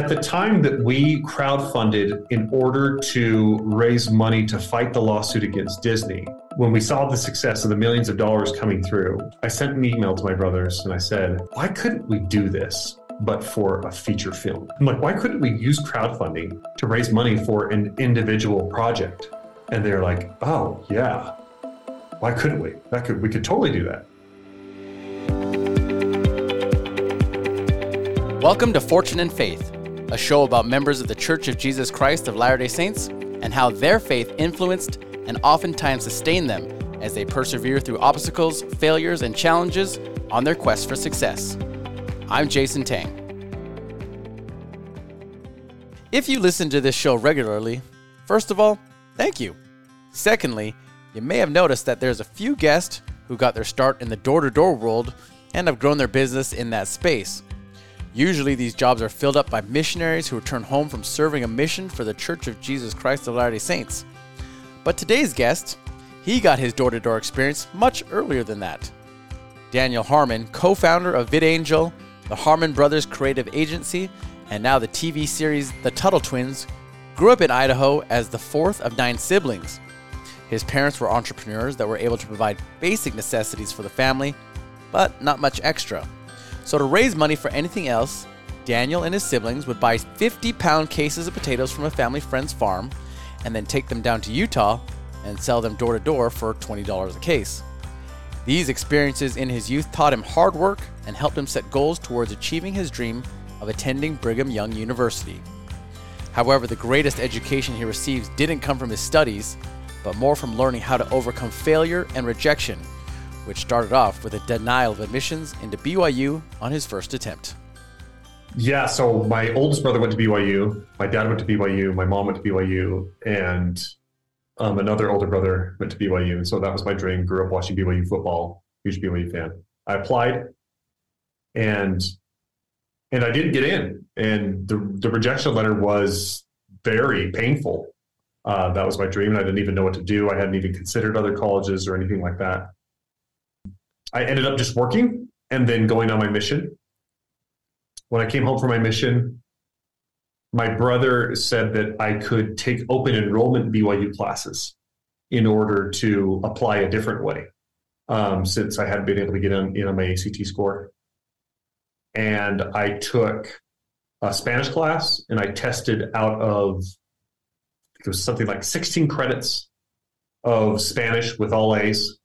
at the time that we crowdfunded in order to raise money to fight the lawsuit against Disney, when we saw the success of the millions of dollars coming through, I sent an email to my brothers and I said, why couldn't we do this? But for a feature film. I'm like, why couldn't we use crowdfunding to raise money for an individual project? And they're like, oh, yeah. Why couldn't we? That could we could totally do that. Welcome to Fortune and Faith, a show about members of the Church of Jesus Christ of Latter day Saints and how their faith influenced and oftentimes sustained them as they persevere through obstacles, failures, and challenges on their quest for success. I'm Jason Tang. If you listen to this show regularly, first of all, thank you. Secondly, you may have noticed that there's a few guests who got their start in the door to door world and have grown their business in that space. Usually, these jobs are filled up by missionaries who return home from serving a mission for the Church of Jesus Christ of Latter day Saints. But today's guest, he got his door to door experience much earlier than that. Daniel Harmon, co founder of VidAngel, the Harmon Brothers Creative Agency, and now the TV series The Tuttle Twins, grew up in Idaho as the fourth of nine siblings. His parents were entrepreneurs that were able to provide basic necessities for the family, but not much extra. So, to raise money for anything else, Daniel and his siblings would buy 50 pound cases of potatoes from a family friend's farm and then take them down to Utah and sell them door to door for $20 a case. These experiences in his youth taught him hard work and helped him set goals towards achieving his dream of attending Brigham Young University. However, the greatest education he receives didn't come from his studies, but more from learning how to overcome failure and rejection which started off with a denial of admissions into BYU on his first attempt. Yeah, so my oldest brother went to BYU, my dad went to BYU, my mom went to BYU, and um, another older brother went to BYU. And so that was my dream. Grew up watching BYU football, huge BYU fan. I applied, and and I didn't get in, and the the rejection letter was very painful. Uh, that was my dream, and I didn't even know what to do. I hadn't even considered other colleges or anything like that. I ended up just working and then going on my mission. When I came home from my mission, my brother said that I could take open enrollment BYU classes in order to apply a different way, um, since I hadn't been able to get in, in on my ACT score. And I took a Spanish class and I tested out of it was something like 16 credits of Spanish with all A's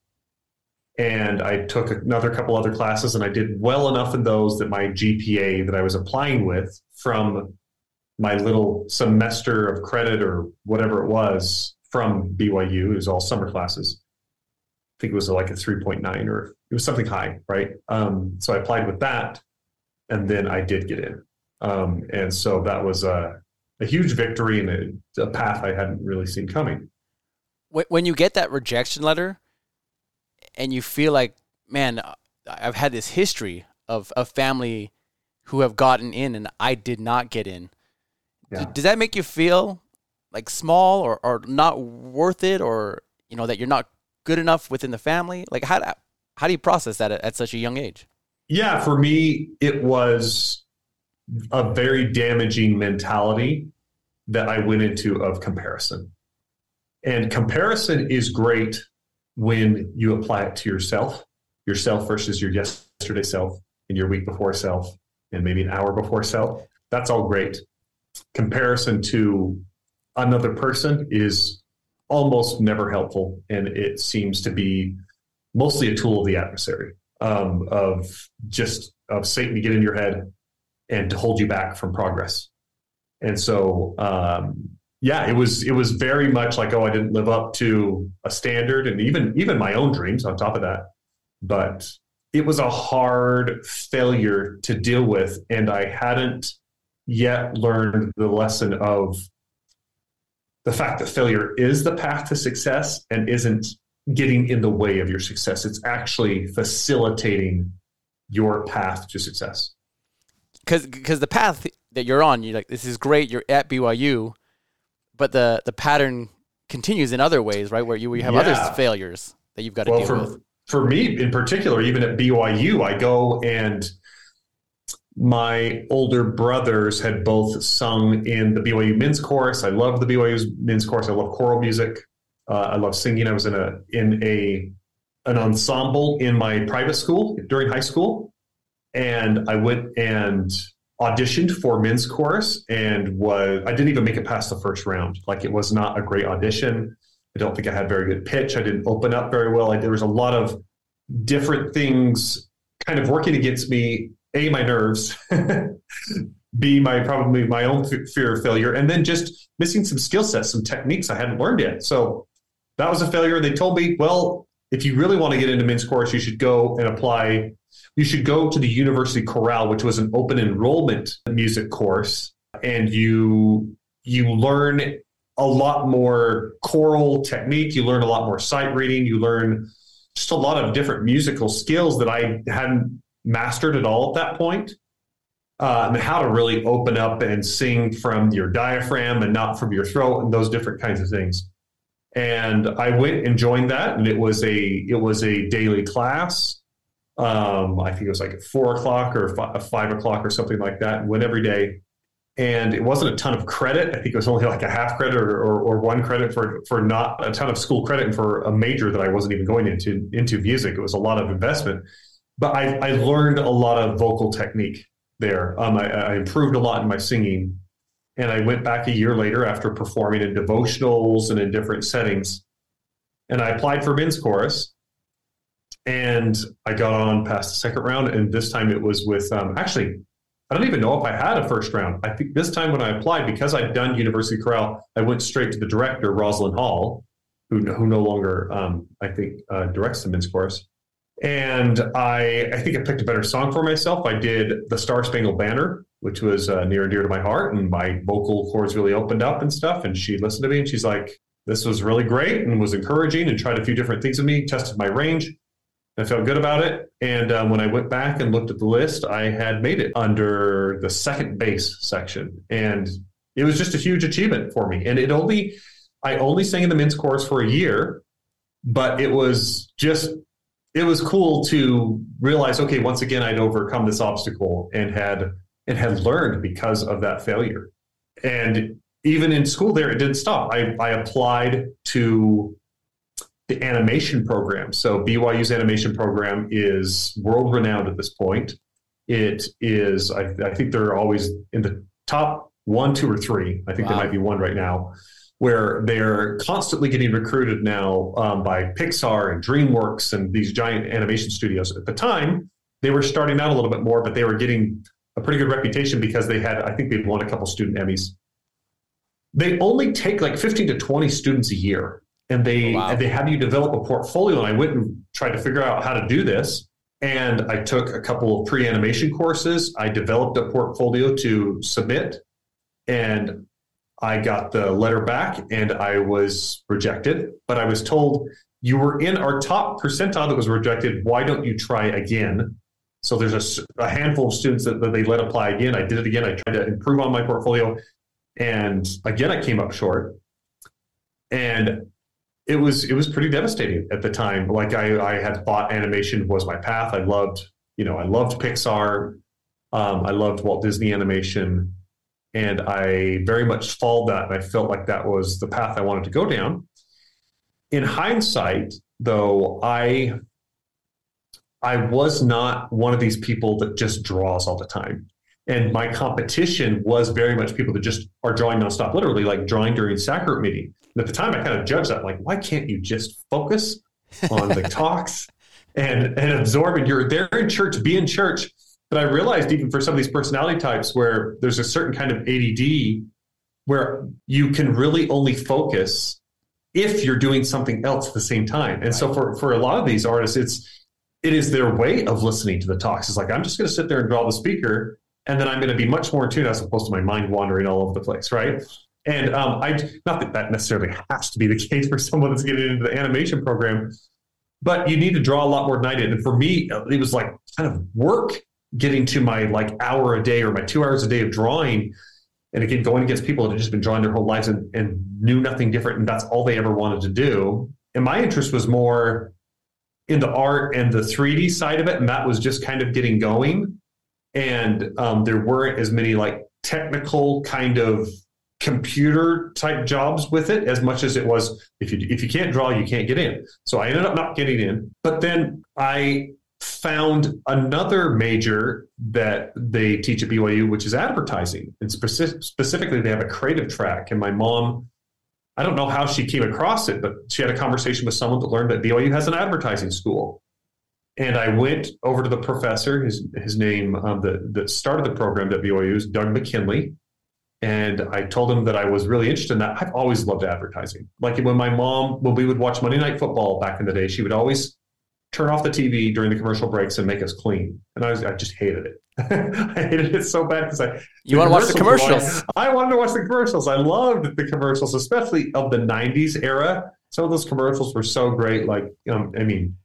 and I took another couple other classes and I did well enough in those that my GPA that I was applying with from my little semester of credit or whatever it was from BYU, it was all summer classes. I think it was like a 3.9 or it was something high, right? Um, so I applied with that and then I did get in. Um, and so that was a, a huge victory and a, a path I hadn't really seen coming. When you get that rejection letter, and you feel like, man, I've had this history of a family who have gotten in and I did not get in. Yeah. Does that make you feel like small or, or not worth it or, you know, that you're not good enough within the family? Like how, how do you process that at, at such a young age? Yeah, for me, it was a very damaging mentality that I went into of comparison. And comparison is great when you apply it to yourself, yourself versus your yesterday self and your week before self and maybe an hour before self. That's all great. Comparison to another person is almost never helpful, and it seems to be mostly a tool of the adversary um, of just of Satan to get in your head and to hold you back from progress. And so um, yeah, it was it was very much like, oh, I didn't live up to a standard, and even even my own dreams on top of that. But it was a hard failure to deal with, and I hadn't yet learned the lesson of the fact that failure is the path to success and isn't getting in the way of your success. It's actually facilitating your path to success. Because the path that you're on, you're like, this is great. You're at BYU but the the pattern continues in other ways, right? Where you, where you have yeah. other failures that you've got to well, deal for, with. For me, in particular, even at BYU, I go and my older brothers had both sung in the BYU men's chorus. I love the BYU men's chorus. I love choral music. Uh, I love singing. I was in a in a an ensemble in my private school during high school, and I went and auditioned for men's chorus and was I didn't even make it past the first round. Like it was not a great audition. I don't think I had very good pitch. I didn't open up very well. I, there was a lot of different things kind of working against me. A, my nerves. B, my probably my own fear of failure, and then just missing some skill sets, some techniques I hadn't learned yet. So that was a failure. They told me, well, if you really want to get into men's chorus, you should go and apply. You should go to the University Chorale, which was an open enrollment music course, and you you learn a lot more choral technique. You learn a lot more sight reading. You learn just a lot of different musical skills that I hadn't mastered at all at that point. Uh, and how to really open up and sing from your diaphragm and not from your throat and those different kinds of things and I went and joined that, and it was a it was a daily class. Um, I think it was like four o'clock or five, five o'clock or something like that. And went every day, and it wasn't a ton of credit. I think it was only like a half credit or, or, or, one credit for for not a ton of school credit and for a major that I wasn't even going into into music. It was a lot of investment, but I, I learned a lot of vocal technique there. Um, I, I improved a lot in my singing and I went back a year later after performing in devotionals and in different settings. And I applied for men's chorus. And I got on past the second round. And this time it was with, um, actually, I don't even know if I had a first round. I think this time when I applied, because I'd done University Chorale, I went straight to the director, Rosalind Hall, who, who no longer, um, I think, uh, directs the men's chorus. And I, I think I picked a better song for myself. I did the Star Spangled Banner, which was uh, near and dear to my heart. And my vocal cords really opened up and stuff. And she listened to me and she's like, this was really great and was encouraging and tried a few different things with me, tested my range. I felt good about it. And um, when I went back and looked at the list, I had made it under the second bass section. And it was just a huge achievement for me. And it only, I only sang in the men's chorus for a year, but it was just, it was cool to realize, okay, once again, I'd overcome this obstacle and had and had learned because of that failure. And even in school there, it didn't stop. I, I applied to the animation program. So BYU's animation program is world renowned at this point. It is, I, I, think they're always in the top one, two, or three. I think wow. there might be one right now, where they're constantly getting recruited now um, by Pixar and DreamWorks and these giant animation studios. At the time, they were starting out a little bit more, but they were getting a pretty good reputation because they had, I think they've won a couple student Emmys. They only take like 15 to 20 students a year and they oh, wow. and they have you develop a portfolio. And I went and tried to figure out how to do this. And I took a couple of pre-animation courses. I developed a portfolio to submit, and I got the letter back, and I was rejected. But I was told you were in our top percentile that was rejected. Why don't you try again? So there's a, a handful of students that, that, they let apply again. I did it again. I tried to improve on my portfolio, and again I came up short. And it was it was pretty devastating at the time. Like I, I had thought animation was my path. I loved you know I loved Pixar. Um, I loved Walt Disney animation, and I very much followed that. And I felt like that was the path I wanted to go down. In hindsight, though, I I was not one of these people that just draws all the time. And my competition was very much people that just are drawing nonstop, literally like drawing during sacrament meeting. At the time, I kind of judged that, like, why can't you just focus on the talks and and absorb it? You're there in church, be in church. But I realized even for some of these personality types where there's a certain kind of ADD where you can really only focus if you're doing something else at the same time. And so for for a lot of these artists, it's it is their way of listening to the talks. It's like I'm just going to sit there and draw the speaker, and then I'm going to be much more in tune as opposed to my mind wandering all over the place, right? And um, I not that that necessarily has to be the case for someone that's getting into the animation program, but you need to draw a lot more than I did. And for me, it was like kind of work getting to my like hour a day or my two hours a day of drawing. And again, going against people that have just been drawing their whole lives and, and knew nothing different, and that's all they ever wanted to do. And my interest was more in the art and the 3D side of it, and that was just kind of getting going. and um, there weren't as many like technical kind of computer type jobs with it as much as it was if you if you can't draw you can't get in. So i ended up not getting in but then i found another major that they teach at byu which is advertising. And speci- specifically they have a creative track. And my mom i don't know how she came across it but she had a conversation with someone that learned that byu has an advertising school. And I went over to the professor. His his name um, that that started the program at BYU is Doug McKinley, and I told him that I was really interested in that. I've always loved advertising. Like when my mom, when we would watch Monday Night Football back in the day, she would always turn off the TV during the commercial breaks and make us clean. And I was, I just hated it. I hated it so bad because I. You want to watch the commercials? I wanted to watch the commercials. I loved the commercials, especially of the '90s era. Some of those commercials were so great. Like, um, I mean,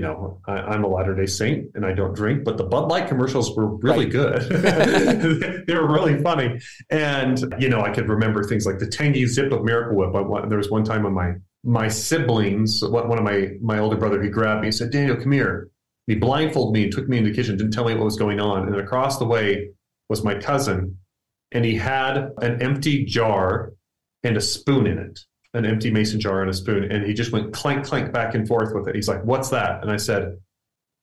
you know, I, am a Latter day Saint and I don't drink, but the Bud Light commercials were really right. good. they were really funny. And, you know, I could remember things like the tangy zip of Miracle Whip. I, there was one time when my, my siblings, one of my, my older brother, he grabbed me and said, Daniel, come here. He blindfolded me and took me into the kitchen, didn't tell me what was going on. And across the way was my cousin, and he had an empty jar and a spoon in it an empty mason jar and a spoon, and he just went clank, clank back and forth with it. He's like, "What's that?" And I said,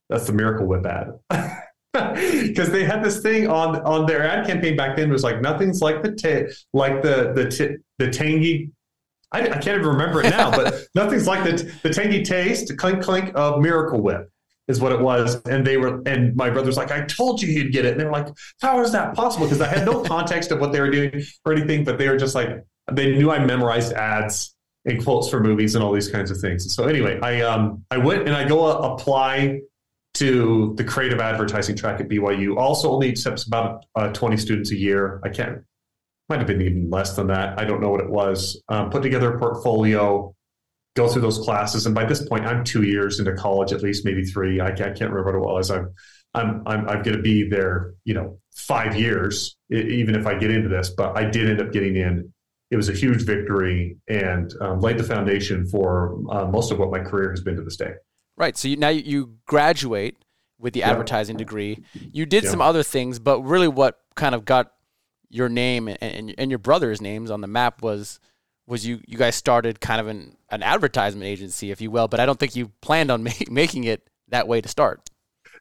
"That's the Miracle Whip ad." Because they had this thing on on their ad campaign back then was like nothing's like the t- like the the t- the tangy I, I, can't even remember it now, but nothing's like the, the tangy taste, clink clink of Miracle Whip is what it was. And they were, and my brother's like, I told you you'd get it. And they're like, how is that possible? Because I had no context of what they were doing or anything, but they were just like, they knew I memorized ads and quotes for movies and all these kinds of things. So anyway, I um I went and I go uh, apply to the creative advertising track at BYU. Also, only accepts about uh, 20 students a year. I can't might have been even less than that. I don't know what it was. Um, put together a portfolio, go through those classes, and by this point, I'm two years into college, at least maybe three. I can't, I can't remember what it was. I'm I'm I'm, I'm going to be there, you know, five years, even if I get into this. But I did end up getting in it was a huge victory and um, laid the foundation for uh, most of what my career has been to this day. Right. So you, now you graduate with the advertising degree. You did some other things, but really, what kind of got your name and, and, and your brother's names on the map was was you you guys started kind of an, an advertisement agency, if you will. But I don't think you planned on making it that way to start.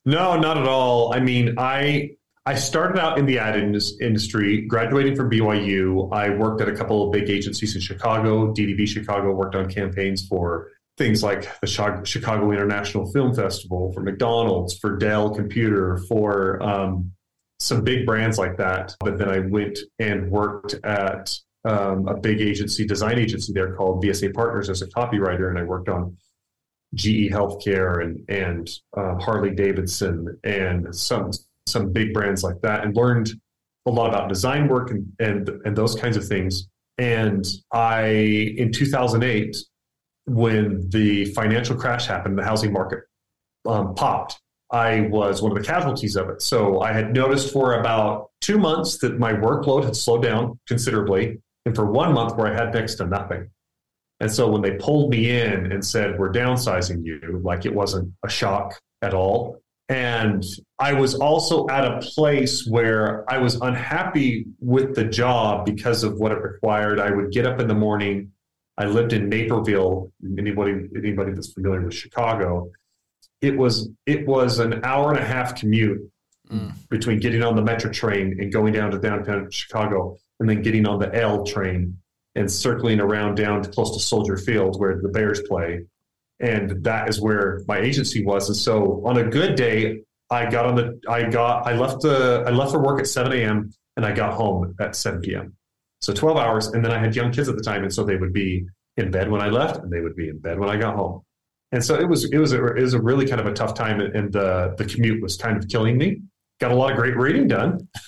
No, not at all. I mean, I I started out in the ad industry, graduating from BYU. I worked at a couple of big agencies in Chicago, DDB Chicago, worked on campaigns for things like the Chicago International Film Festival, for McDonald's, for Dell Computer, for um, some big brands like that. But then I went and worked at um, a big agency, design agency there called VSA Partners as a copywriter, and I worked on GE Healthcare and and uh, Harley Davidson and some some big brands like that and learned a lot about design work and, and, and those kinds of things. And I, in 2008, when the financial crash happened, the housing market um, popped. I was one of the casualties of it. So I had noticed for about two months that my workload had slowed down considerably, and for one month where I had next to nothing. And so when they pulled me in and said, We're downsizing you, like it wasn't a shock at all, and I was also at a place where I was unhappy with the job because of what it required. I would get up in the morning. I lived in Naperville. Anybody anybody that's familiar with Chicago, it was it was an hour and a half commute mm. between getting on the metro train and going down to downtown Chicago, and then getting on the L train and circling around down to close to Soldier Field where the Bears play and that is where my agency was. And so on a good day, I got on the I got I left the I left for work at 7 a.m. and I got home at 7 p.m. So 12 hours, and then I had young kids at the time, and so they would be in bed when I left, and they would be in bed when I got home. And so it was it was a, it was a really kind of a tough time, and the the commute was kind of killing me. Got a lot of great reading done,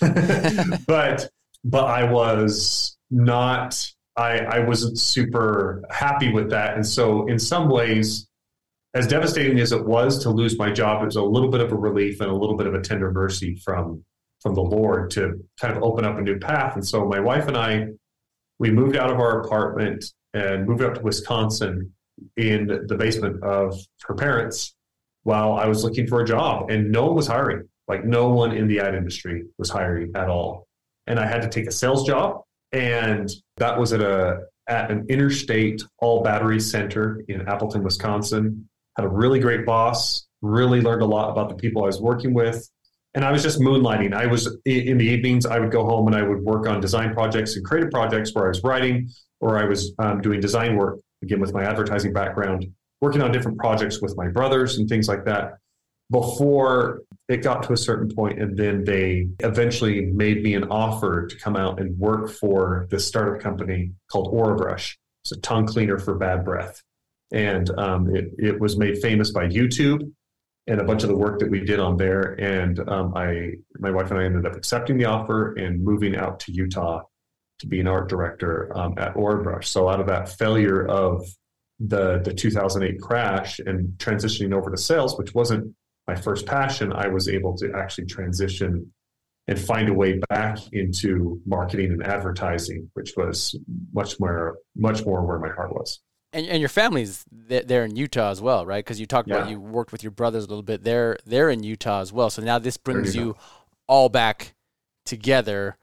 but but I was not I, I wasn't super happy with that. And so, in some ways, as devastating as it was to lose my job, it was a little bit of a relief and a little bit of a tender mercy from from the Lord to kind of open up a new path. And so, my wife and I, we moved out of our apartment and moved up to Wisconsin in the basement of her parents while I was looking for a job, and no one was hiring. Like no one in the ad industry was hiring at all. And I had to take a sales job. And that was at a at an interstate all battery center in Appleton, Wisconsin. Had a really great boss, really learned a lot about the people I was working with. And I was just moonlighting. I was in the evenings, I would go home and I would work on design projects and creative projects where I was writing or I was um, doing design work, again, with my advertising background, working on different projects with my brothers and things like that before it got to a certain point and then they eventually made me an offer to come out and work for this startup company called orabrush. It's a tongue cleaner for bad breath. And um, it, it was made famous by youtube and a bunch of the work that we did on there. And um, i my wife and i ended up accepting the offer and moving out to utah to be an art director um, at orabrush. So out of that failure of the the 2008 crash and transitioning over to sales which wasn't my first passion, I was able to actually transition and find a way back into marketing and advertising, which was much more much more where my heart was. And, and your family's there in Utah as well, right? Because you talked yeah. about you worked with your brothers a little bit. They're they're in Utah as well. So now this brings you, all back together,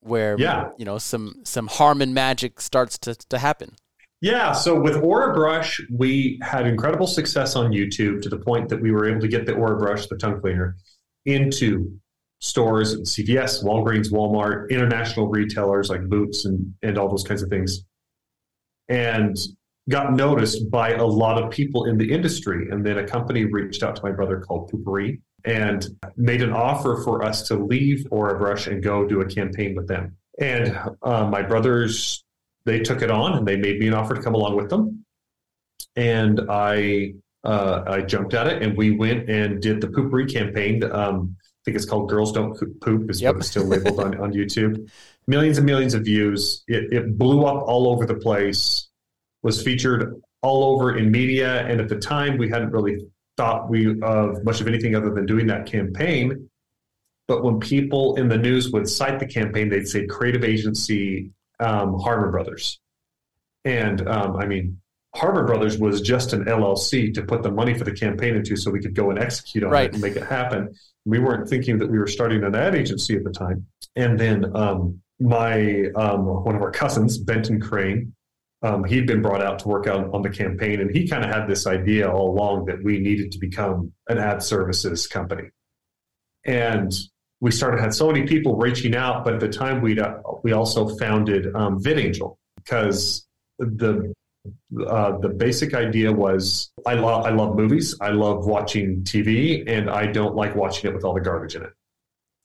where yeah. you know some some Harmon magic starts to to happen. Yeah, so with Aura Orabrush, we had incredible success on YouTube to the point that we were able to get the Aura Orabrush, the tongue cleaner, into stores and CVS, Walgreens, Walmart, international retailers like Boots and, and all those kinds of things. And got noticed by a lot of people in the industry. And then a company reached out to my brother called Poo-Pourri and made an offer for us to leave Aura Orabrush and go do a campaign with them. And uh, my brother's they took it on and they made me an offer to come along with them. And I uh, I jumped at it and we went and did the Poo-Pourri campaign. Um, I think it's called Girls Don't Poop is yep. what it's still labeled on, on YouTube. Millions and millions of views. It, it blew up all over the place, was featured all over in media. And at the time, we hadn't really thought we of much of anything other than doing that campaign. But when people in the news would cite the campaign, they'd say creative agency um, Harmon Brothers. And um, I mean, Harmon Brothers was just an LLC to put the money for the campaign into so we could go and execute on right. it and make it happen. We weren't thinking that we were starting an ad agency at the time. And then um, my um, one of our cousins, Benton Crane, um, he'd been brought out to work on, on the campaign, and he kind of had this idea all along that we needed to become an ad services company. And we started had so many people reaching out, but at the time we uh, we also founded um, VidAngel because the uh, the basic idea was I love I love movies, I love watching TV, and I don't like watching it with all the garbage in it.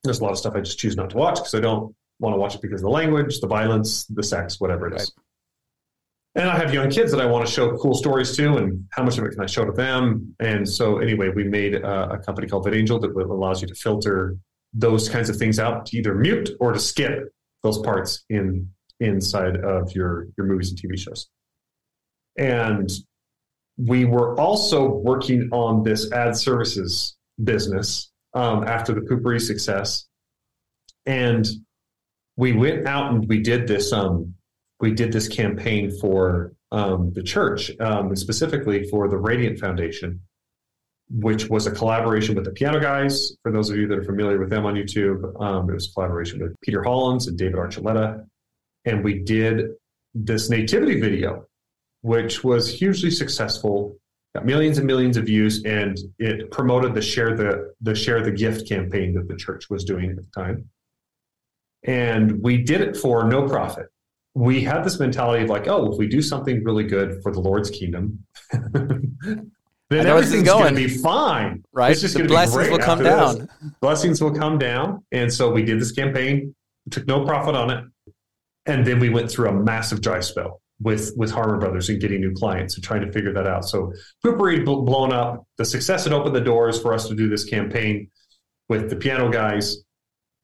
There's a lot of stuff I just choose not to watch because I don't want to watch it because of the language, the violence, the sex, whatever it is. Right. And I have young kids that I want to show cool stories to, and how much of it can I show to them? And so, anyway, we made a, a company called VidAngel that allows you to filter those kinds of things out to either mute or to skip those parts in inside of your your movies and TV shows. And we were also working on this ad services business um, after the Poo-Pourri success, and we went out and we did this um, we did this campaign for um, the church, um, specifically for the Radiant Foundation, which was a collaboration with the Piano Guys. For those of you that are familiar with them on YouTube, um, it was a collaboration with Peter Hollins and David Archuleta. And we did this nativity video, which was hugely successful, got millions and millions of views, and it promoted the share the the share the gift campaign that the church was doing at the time. And we did it for no profit. We had this mentality of like, oh, if we do something really good for the Lord's kingdom, then everything's going to be fine. Right. It's just the blessings will come down. This. Blessings will come down. And so we did this campaign, took no profit on it. And then we went through a massive dry spell with with Harmon Brothers and getting new clients and trying to figure that out. So Poo-Pourri blown up. The success had opened the doors for us to do this campaign with the piano guys.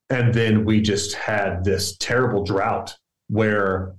And then we just had this terrible drought where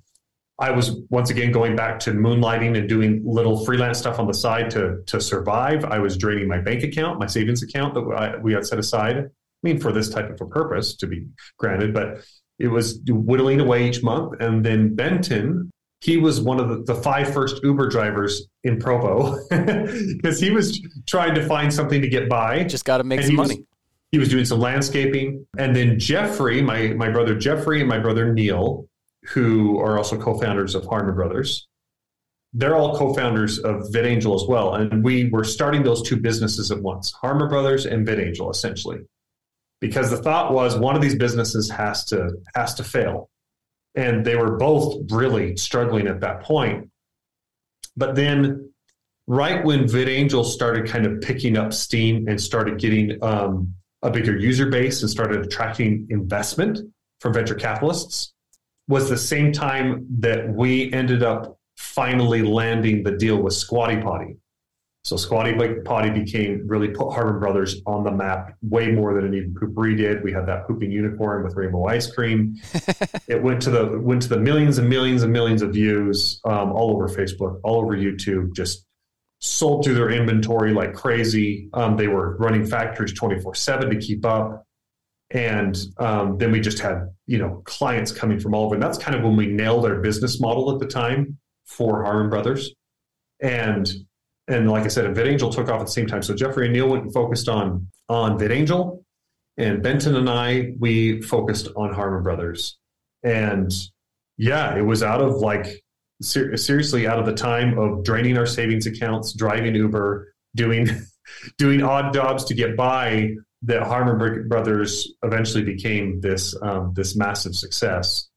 I was once again going back to moonlighting and doing little freelance stuff on the side to to survive. I was draining my bank account, my savings account that I, we had set aside. I mean, for this type of a purpose, to be granted, but it was whittling away each month. And then Benton, he was one of the, the five first Uber drivers in Provo because he was trying to find something to get by. Just got to make some money. he was doing some landscaping. And then Jeffrey, my, my brother Jeffrey and my brother Neil, who are also co founders of Harmon Brothers, they're all co founders of VidAngel as well. And we were starting those two businesses at once Harmon Brothers and VidAngel, essentially. Because the thought was one of these businesses has to has to fail. And they were both really struggling at that point. But then right when VidAngel started kind of picking up steam and started getting um, a bigger user base and started attracting investment from venture capitalists was the same time that we ended up finally landing the deal with Squatty Potty. So Squatty Potty became really put Harmon Brothers on the map way more than even Poo-Pourri did. We had that pooping unicorn with rainbow ice cream. it went to the went to the millions and millions and millions of views um, all over Facebook, all over YouTube. Just sold through their inventory like crazy. Um, they were running factories 24 7 to keep up. And um, then we just had, you know, clients coming from all over. And that's kind of when we nailed our business model at the time for Harmon Brothers. And and like I said, VidAngel took off at the same time. So Jeffrey and Neil went and focused on on VidAngel, and Benton and I we focused on Harmon Brothers. And yeah, it was out of like ser- seriously out of the time of draining our savings accounts, driving Uber, doing doing odd jobs to get by. That Harmon Brothers eventually became this um, this massive success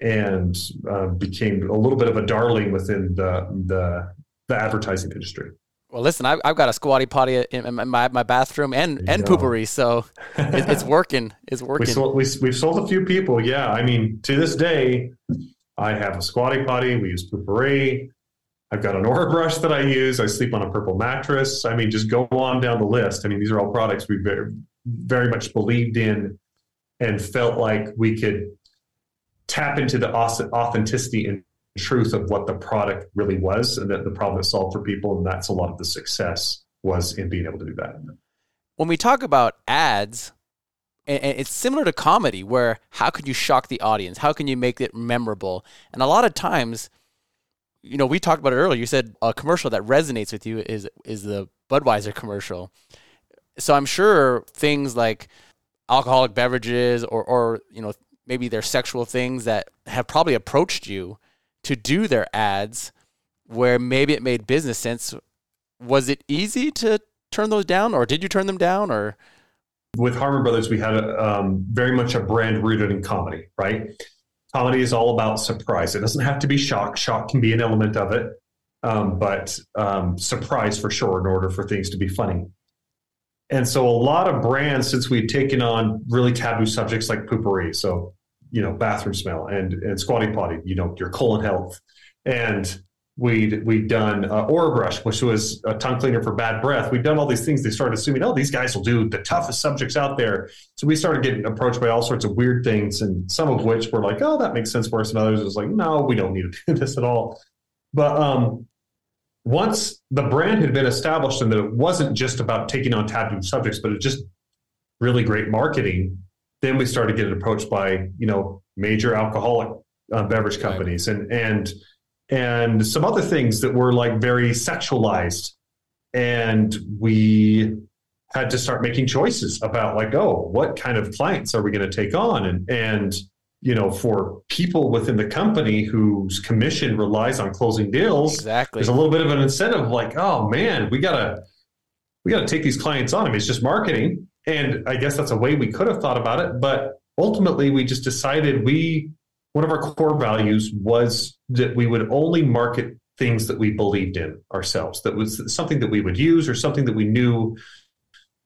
and uh, became a little bit of a darling within the the, the advertising industry. Well, listen, I've, I've got a squatty potty in my, my bathroom and and Poo-Pourri, so it, it's working. It's working. we sold, we, we've sold a few people. Yeah, I mean, to this day, I have a squatty potty. We use Poo-Pourri. I've got an Orabrush that I use. I sleep on a purple mattress. I mean, just go on down the list. I mean, these are all products we very, very much believed in and felt like we could tap into the authenticity and truth of what the product really was and that the problem it solved for people. And that's a lot of the success was in being able to do that. When we talk about ads, and it's similar to comedy where how can you shock the audience how can you make it memorable and a lot of times you know we talked about it earlier. You said a commercial that resonates with you is is the budweiser commercial. So i'm sure things like alcoholic beverages or or you know maybe they're sexual things that have probably approached you to do their ads where maybe it made business sense. Was it easy to turn those down or did you turn them down or? With Harmon Brothers, we had a, um, very much a brand rooted in comedy, right? Comedy is all about surprise. It doesn't have to be shock. Shock can be an element of it, um, but um, surprise for sure in order for things to be funny. And so a lot of brands, since we've taken on really taboo subjects like Poo-Pourri, so you know, bathroom smell and and squatty potty, you know, your colon health, and we'd we'd done uh, Orabrush, which was a tongue cleaner for bad breath. We'd done all these things. They started assuming, oh, these guys will do the toughest subjects out there. So we started getting approached by all sorts of weird things, and some of which were like, oh, that makes sense for us, and others was like, no, we don't need to do this at all. But um, once the brand had been established, and that it wasn't just about taking on taboo subjects, but it just really great marketing. Then we started getting approached by you know major alcoholic uh, beverage companies, right. and and and some other things that were like very sexualized. And we had to start making choices about like, oh, what kind of clients are we going to take on? And and you know, for people within the company whose commission relies on closing deals, exactly. there's a little bit of an incentive like, oh man, we gotta we gotta take these clients on. I mean, it's just marketing. And I guess that's a way we could have thought about it. But ultimately we just decided we one of our core values was that we would only market things that we believed in ourselves, that was something that we would use or something that we knew,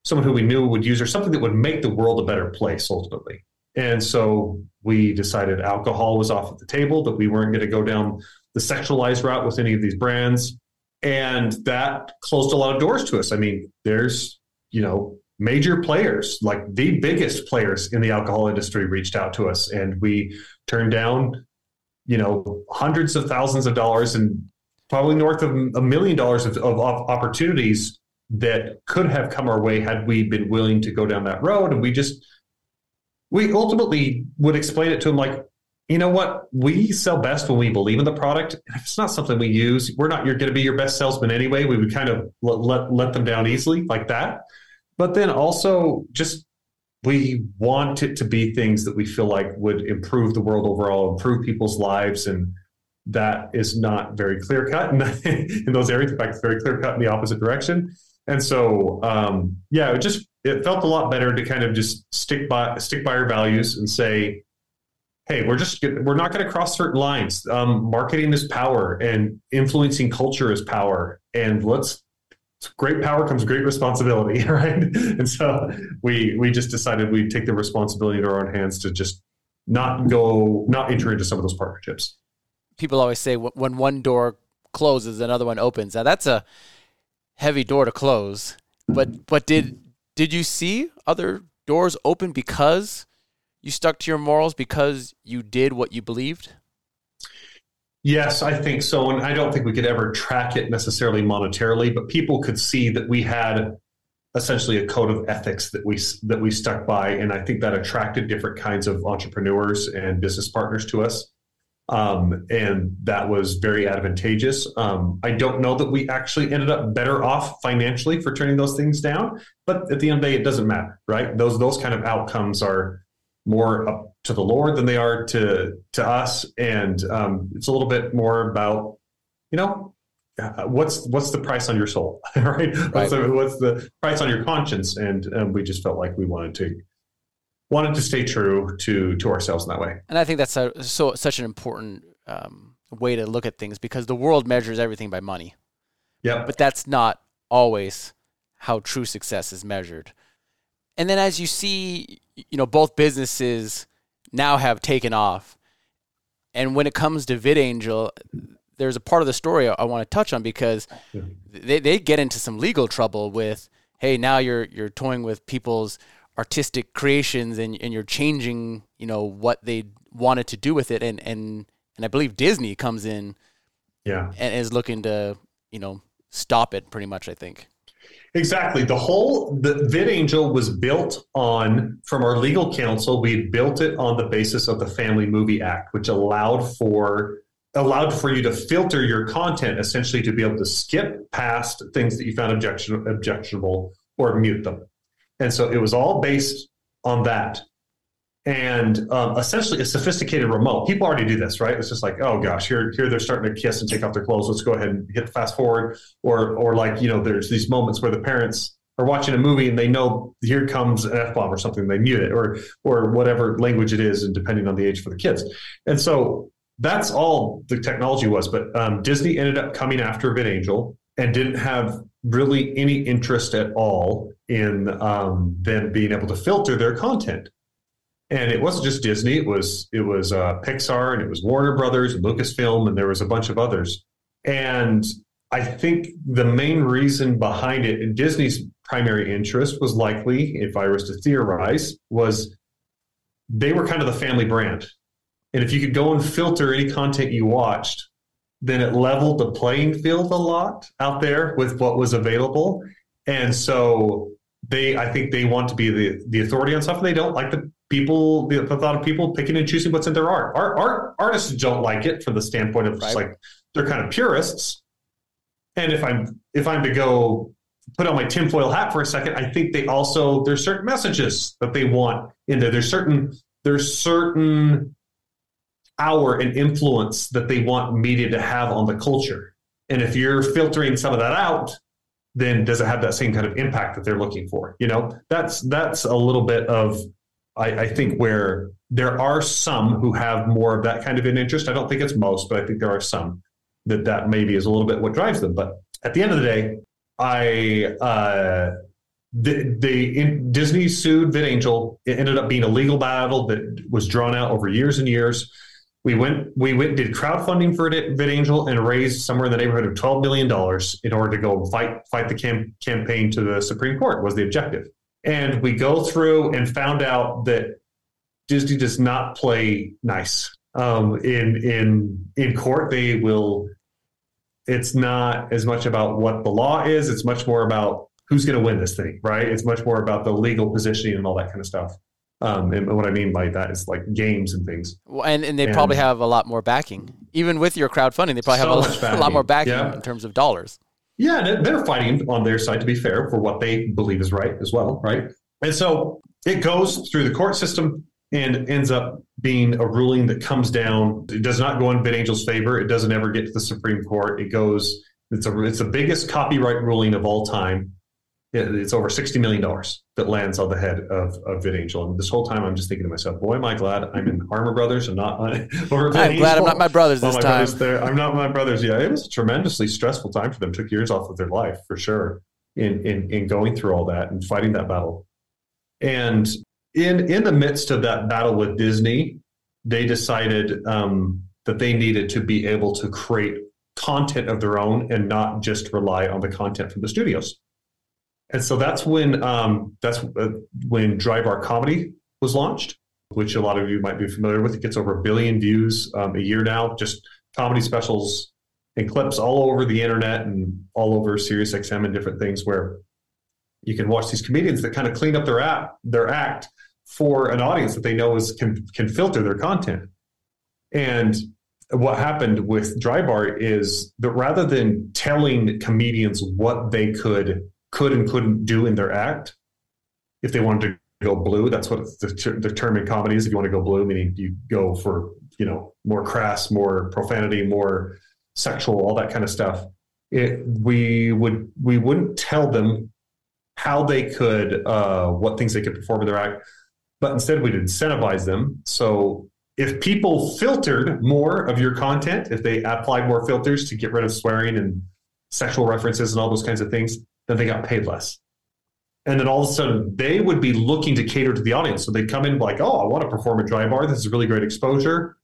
someone who we knew would use, or something that would make the world a better place ultimately. And so we decided alcohol was off at the table, that we weren't going to go down the sexualized route with any of these brands. And that closed a lot of doors to us. I mean, there's, you know, major players, like the biggest players in the alcohol industry, reached out to us, and we turned down, you know, hundreds of thousands of dollars and probably north of a million dollars of, of opportunities that could have come our way had we been willing to go down that road. And we just, we ultimately would explain it to them like, you know what? We sell best when we believe in the product. If it's not something we use, we're not you're going to be your best salesman anyway. We would kind of let, let, let them down easily like that but then also just we want it to be things that we feel like would improve the world overall, improve people's lives, and that is not very clear cut in, in those areas. In fact, it's very clear cut in the opposite direction. And so, um, yeah, it just it felt a lot better to kind of just stick by stick by our values and say, hey, we're just we're not going to cross certain lines. Um, marketing is power, and influencing culture is power, and let's great power comes great responsibility, right? And so we we just decided we'd take the responsibility into our own hands to just not go not enter into some of those partnerships. People always say when one door closes, another one opens. Now that's a heavy door to close. But but did did you see other doors open because you stuck to your morals because you did what you believed? Yes, I think so. And I don't think we could ever track it necessarily monetarily, but people could see that we had essentially a code of ethics that we that we stuck by, and I think that attracted different kinds of entrepreneurs and business partners to us, um, and that was very advantageous. Um, I don't know that we actually ended up better off financially for turning those things down, but at the end of the day, it doesn't matter, right? Those those kind of outcomes are more to the Lord than they are to to us, and um, it's a little bit more about you know uh, what's what's the price on your soul, right? right. What's, the, what's, the, price on your conscience? And um, we just felt like we wanted to wanted to stay true to to ourselves in that way. And I think that's a, so such an important um, way to look at things because the world measures everything by money. Yeah, but that's not always how true success is measured. And then as you see, you know, both businesses now have taken off. And when it comes to VidAngel, there's a part of the story I, want to touch on because they, they get into some legal trouble with, hey, now you're you're toying with people's artistic creations and and you're changing, you know, what they wanted to do with it and and and I believe Disney comes in yeah and is looking to, you know, stop it pretty much, I think. Exactly. The whole the VidAngel was built on from our legal counsel. We had built it on the basis of the Family Movie Act, which allowed for allowed for you to filter your content essentially to be able to skip past things that you found objection, objectionable or mute them. And so it was all based on that and um, essentially a sophisticated remote. People already do this, right? It's just like, oh gosh, here, here they're starting to kiss and take off their clothes. Let's go ahead and hit fast forward, or, or like you know, there's these moments where the parents are watching a movie and they know here comes an f bomb or something, they mute it, or or whatever language it is, and depending on the age for the kids. And so that's all the technology was. But um, Disney ended up coming after VidAngel and didn't have really any interest at all in um, them being able to filter their content and it wasn't just Disney. It was it was uh, Pixar and it was Warner Brothers and Lucasfilm and there was a bunch of others. And I think the main reason behind it, and Disney's primary interest was likely, if I was to theorize, was they were kind of the family brand. And if you could go and filter any content you watched, then it leveled the playing field a lot out there with what was available. And so they, I think they want to be the, the authority on stuff. And they don't like the people the, the, thought of people picking and choosing what's in their art. Art, art artists don't like it from the standpoint of right. like they're kind of purists. And if I'm if I'm to go put on my tinfoil hat for a second, I think they also there's certain messages that they want in there. There's certain there's certain power and influence that they want media to have on the culture. And if you're filtering some of that out, then does it have that same kind of impact that they're looking for? You know, that's that's a little bit of I, I, think where there are some who have more of that kind of an interest. I don't think it's most, but I think there are some that that maybe is a little bit what drives them. But at the end of the day, I uh, the, the in, Disney sued VidAngel. It ended up being a legal battle that was drawn out over years and years. We went we went did crowdfunding for VidAngel and raised somewhere in the neighborhood of twelve million dollars in order to go fight fight the cam- campaign to the Supreme Court was the objective. And we go through and found out that Disney does not play nice. Um, in in in court, they will. It's not as much about what the law is; it's much more about who's going to win this thing, right? It's much more about the legal positioning and all that kind of stuff. Um, and what I mean by that is like games and things. Well, and, and they and, probably have a lot more backing. Even with your crowdfunding, they probably so have a, lot, a lot more backing yeah. in terms of dollars. Yeah, they're fighting on their side to be fair for what they believe is right as well, right? And so it goes through the court system and ends up being a ruling that comes down. It does not go in VidAngel's favor. It doesn't ever get to the Supreme Court. It goes. It's a. It's the biggest copyright ruling of all time. It's over sixty million dollars that lands on the head of, of VidAngel. And this whole time, I'm just thinking to myself, "Boy, am I glad I'm in Harmon Brothers and not over VidAngel." I'm glad I'm not my brothers this my time. Brothers. I'm not my brothers. Yeah, it was a tremendously stressful time for them. Took years off of their life for sure in in in going through all that and fighting that battle. And in in the midst of that battle with Disney, they decided um, that they needed to be able to create content of their own and not just rely on the content from the studios. And so that's when um, that's uh, when Dry Bar Comedy was launched, which a lot of you might be familiar with. It gets over a billion views um, a year now, just comedy specials and clips all over the internet and all over SiriusXM and different things where you can watch these comedians that kind of clean up their app, their act for an audience that they know is can can filter their content. And what happened with Dry Bar is that rather than telling comedians what they could could and couldn't do in their act, if they wanted to go blue, that's what the, the term in comedy is. If you want to go blue, meaning you go for you know more crass, more profanity, more sexual, all that kind of stuff. It, we would we wouldn't tell them how they could uh, what things they could perform in their act but instead we'd incentivize them. So if people filtered more of your content, if they applied more filters to get rid of swearing and sexual references and all those kinds of things, then they got paid less. And then all of a sudden they would be looking to cater to the audience. So they'd come in like, oh, I want to perform a dry bar. This is really great exposure.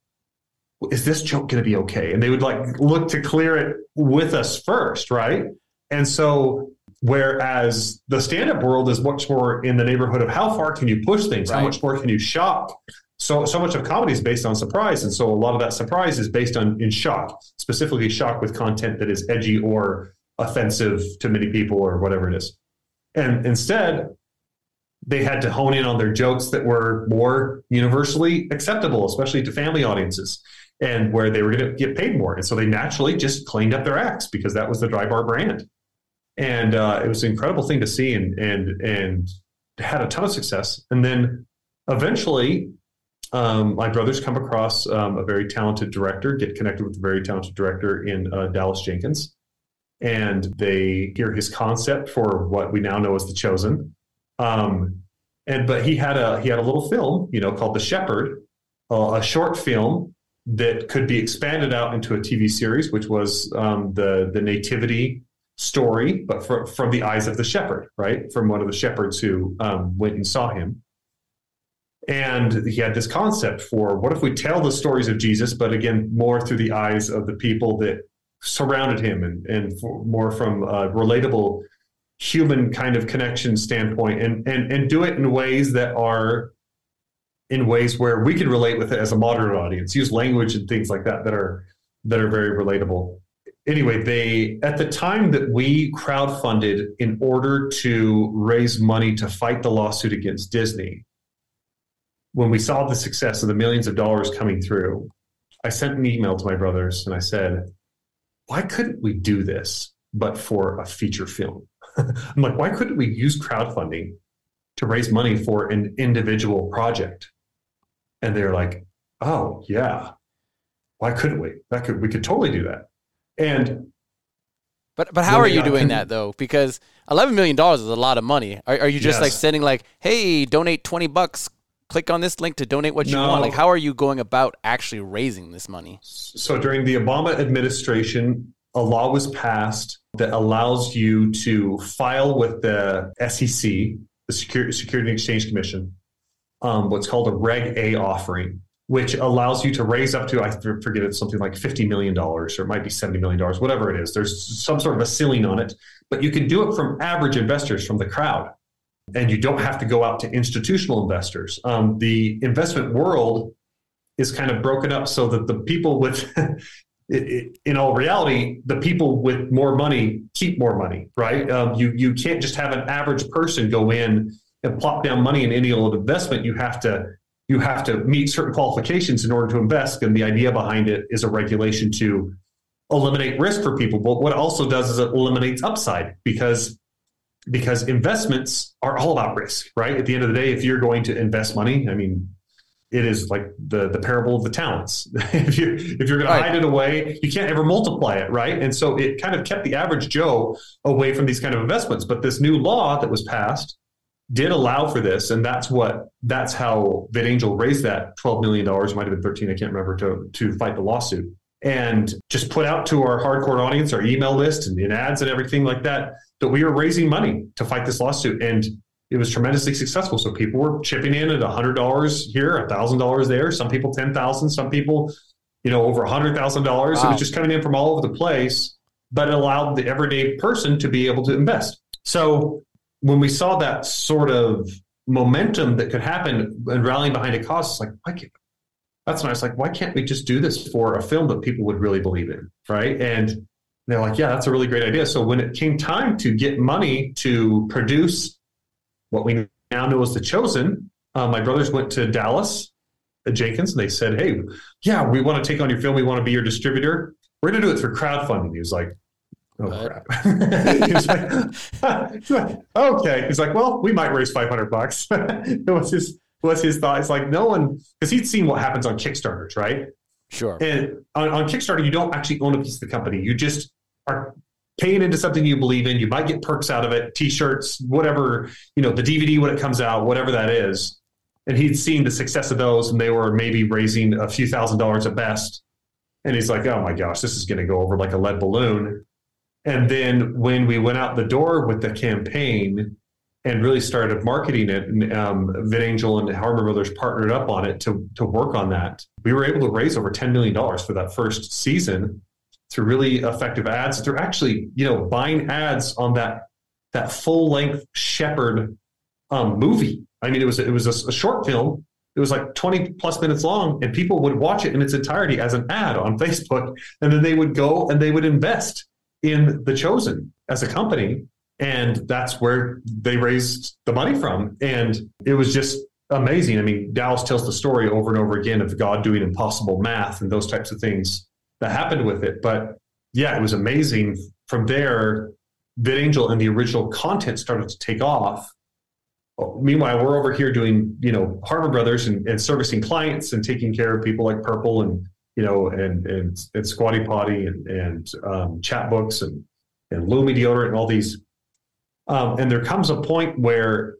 Is this joke going to be okay? And they would like look to clear it with us first, right? And so Whereas the stand up world is much more in the neighborhood of how far can you push things? Right. How much more can you shock? So, so much of comedy is based on surprise. And so a lot of that surprise is based on in shock, specifically shock with content that is edgy or offensive to many people or whatever it is. And instead, they had to hone in on their jokes that were more universally acceptable, especially to family audiences, and where they were going to get paid more. And so they naturally just cleaned up their acts because that was the dry bar brand and uh, it was an incredible thing to see and and and had a ton of success and then eventually um, my brothers come across um, a very talented director get connected with a very talented director in uh, dallas jenkins and they hear his concept for what we now know as the chosen um, and but he had a he had a little film you know called the shepherd uh, a short film that could be expanded out into a tv series which was um, the the nativity story, but for, from the eyes of the shepherd, right? From one of the shepherds who um, went and saw him. And he had this concept for what if we tell the stories of Jesus, but again, more through the eyes of the people that surrounded him and, and more from a relatable human kind of connection standpoint and, and, and do it in ways that are in ways where we can relate with it as a modern audience, use language and things like that that are that are very relatable. Anyway, they at the time that we crowdfunded in order to raise money to fight the lawsuit against Disney, when we saw the success of the millions of dollars coming through, I sent an email to my brothers and I said, why couldn't we do this but for a feature film? I'm like, why couldn't we use crowdfunding to raise money for an individual project? And they're like, oh, yeah. Why couldn't we? That could we could totally do that. And but but how are you doing that though? Because eleven million dollars is a lot of money. Are, are you just yes. like sending like, hey, donate twenty bucks? Click on this link to donate what you no. want. Like, how are you going about actually raising this money? So during the Obama administration, a law was passed that allows you to file with the SEC, the Security and Exchange Commission, um, what's called a Reg A offering which allows you to raise up to, I forget it's something like $50 million or it might be $70 million, whatever it is. There's some sort of a ceiling on it, but you can do it from average investors from the crowd. And you don't have to go out to institutional investors. Um, the investment world is kind of broken up so that the people with, in all reality, the people with more money keep more money, right? Um, you, you can't just have an average person go in and plop down money in any old investment. You have to you have to meet certain qualifications in order to invest. And the idea behind it is a regulation to eliminate risk for people. But what it also does is it eliminates upside because because investments are all about risk, right? At the end of the day, if you're going to invest money, I mean, it is like the the parable of the talents. if you if you're going right. to hide it away, you can't ever multiply it, right? And so it kind of kept the average Joe away from these kind of investments. But this new law that was passed did allow for this, and that's what that's how VidAngel raised that twelve million dollars, might have been thirteen, I can't remember, to to fight the lawsuit, and just put out to our hardcore audience, our email list, and in ads and everything like that, that we were raising money to fight this lawsuit, and it was tremendously successful. So people were chipping in at hundred dollars here, thousand dollars there. Some people ten thousand, some people, you know, over hundred thousand wow. dollars. It was just coming in from all over the place, but it allowed the everyday person to be able to invest. So when we saw that sort of momentum that could happen and rallying behind a cause, it's like, why can't, that's nice. Like, why can't we just do this for a film that people would really believe in? Right. And they're like, yeah, that's a really great idea. So when it came time to get money to produce what we now know as The Chosen, uh, my brothers went to Dallas at Jenkins and they said, hey, yeah, we want to take on your film. We want to be your distributor. We're going to do it through crowdfunding. He was like, Oh crap! he's, like, like, okay. He's like, well, we might raise five hundred bucks. It was his was his thought? It's like no one because he'd seen what happens on Kickstarters, right? Sure. And on, on Kickstarter, you don't actually own a piece of the company. You just are paying into something you believe in. You might get perks out of it, T-shirts, whatever you know, the DVD when it comes out, whatever that is. And he'd seen the success of those, and they were maybe raising a few thousand dollars at best. And he's like, "Oh my gosh, this is going to go over like a lead balloon." And then when we went out the door with the campaign and really started marketing it, and um, VidAngel and Harmon Brothers partnered up on it to, to work on that, we were able to raise over $10 million for that first season through really effective ads, through actually, you know, buying ads on that that full length Shepherd um, movie. I mean, it was it was a, a, short film. It was like twenty plus minutes long, and people would watch it in its entirety as an ad on Facebook, and then they would go and they would invest in The Chosen as a company. And that's where they raised the money from. And it was just amazing. I mean, Dallas tells the story over and over again of God doing impossible math and those types of things that happened with it. But yeah, it was amazing. From there, VidAngel and the original content started to take off. Meanwhile, we're over here doing, you know, Harmon Brothers and, and servicing clients and taking care of people like Purple and you know, and and, and Squatty Potty and, and um, Chatbooks and and Lumi deodorant and all these. Um, and there comes a point where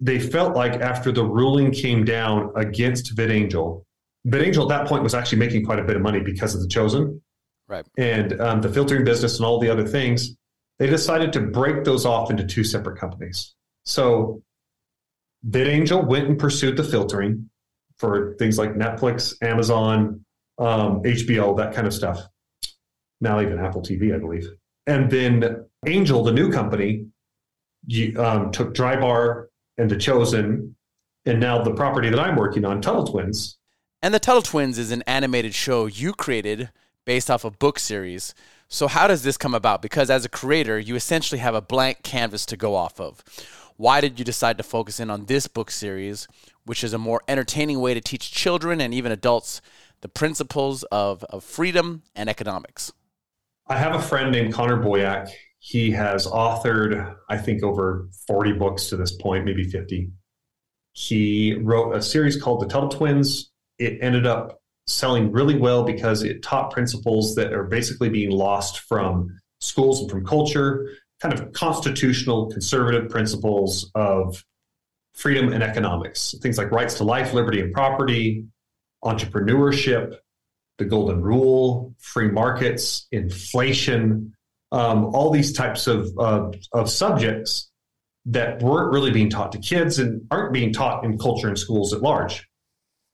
they felt like after the ruling came down against VidAngel, VidAngel at that point was actually making quite a bit of money because of the Chosen, right? And um, the filtering business and all the other things. They decided to break those off into two separate companies. So VidAngel went and pursued the filtering for things like Netflix, Amazon, um, HBO, that kind of stuff. Now even Apple TV, I believe. And then Angel, the new company, um, took Drybar and The Chosen, and now the property that I'm working on, Tuttle Twins. And the Tuttle Twins is an animated show you created based off a book series. So how does this come about? Because as a creator, you essentially have a blank canvas to go off of. Why did you decide to focus in on this book series, which is a more entertaining way to teach children and even adults the principles of, of freedom and economics? I have a friend named Connor Boyack. He has authored, I think, over 40 books to this point, maybe 50. He wrote a series called The Tuttle Twins. It ended up selling really well because it taught principles that are basically being lost from schools and from culture kind of constitutional conservative principles of freedom and economics, things like rights to life, liberty, and property, entrepreneurship, the golden rule, free markets, inflation, um, all these types of, uh, of subjects that weren't really being taught to kids and aren't being taught in culture and schools at large.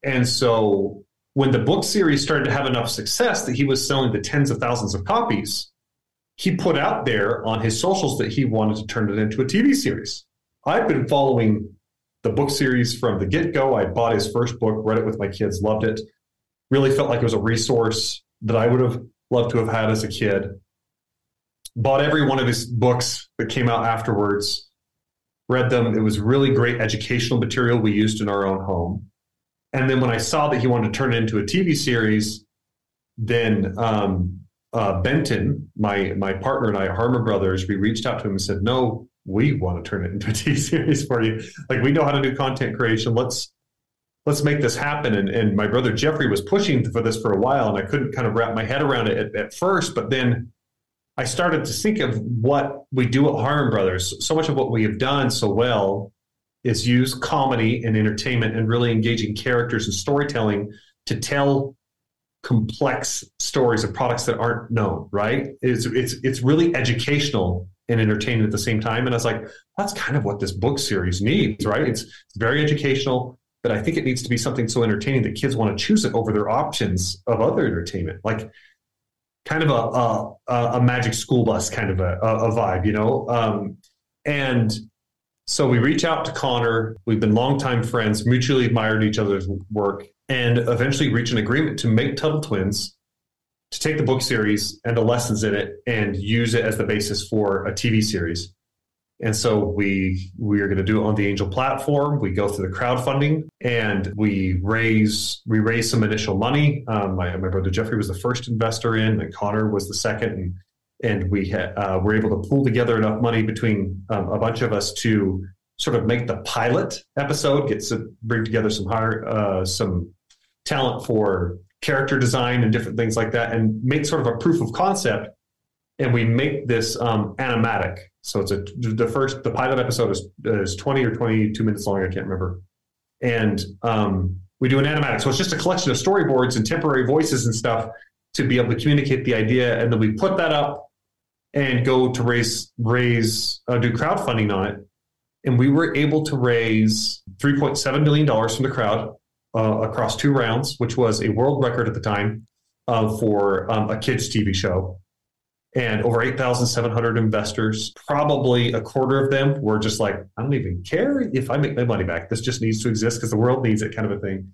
And so when the book series started to have enough success that he was selling the tens of thousands of copies, he put out there on his socials that he wanted to turn it into a TV series. I've been following the book series from the get go. I bought his first book, read it with my kids, loved it. Really felt like it was a resource that I would have loved to have had as a kid. Bought every one of his books that came out afterwards, read them. It was really great educational material we used in our own home. And then when I saw that he wanted to turn it into a TV series, then um, uh, Benton, my my partner and I, Harmon Brothers, we reached out to him and said, "No, we want to turn it into a TV series for you. Like we know how to do content creation. Let's let's make this happen. And, and my brother Jeffrey was pushing for this for a while, and I couldn't kind of wrap my head around it at, at first. But then I started to think of what we do at Harmon Brothers. So much of what we have done so well is use comedy and entertainment and really engaging characters and storytelling to tell complex stories of products that aren't known. Right? It's it's it's really educational and entertaining at the same time. And I was like, that's kind of what this book series needs, right? It's, it's very educational, but I think it needs to be something so entertaining that kids want to choose it over their options of other entertainment, like kind of a a, a magic school bus kind of a, a vibe, you know. Um, and so we reach out to Connor. We've been longtime friends, mutually admired each other's work, and eventually reach an agreement to make Tuttle Twins to take the book series and the lessons in it and use it as the basis for a TV series. And so we we are going to do it on the Angel platform. We go through the crowdfunding and we raise we raise some initial money. Um, my, my brother Jeffrey was the first investor in, and Connor was the second, and and we ha- uh, were able to pull together enough money between um, a bunch of us to sort of make the pilot episode, get to bring together some higher uh, some talent for character design and different things like that, and make sort of a proof of concept. And we make this um, animatic. So it's a the first the pilot episode is is twenty or twenty two minutes long. I can't remember. And um, we do an animatic. So it's just a collection of storyboards and temporary voices and stuff to be able to communicate the idea. And then we put that up and go to raise raise uh, do crowdfunding on it. And we were able to raise three point seven million dollars from the crowd uh, across two rounds, which was a world record at the time uh, for um, a kids' TV show. And over 8,700 investors, probably a quarter of them were just like, I don't even care if I make my money back. This just needs to exist because the world needs it, kind of a thing.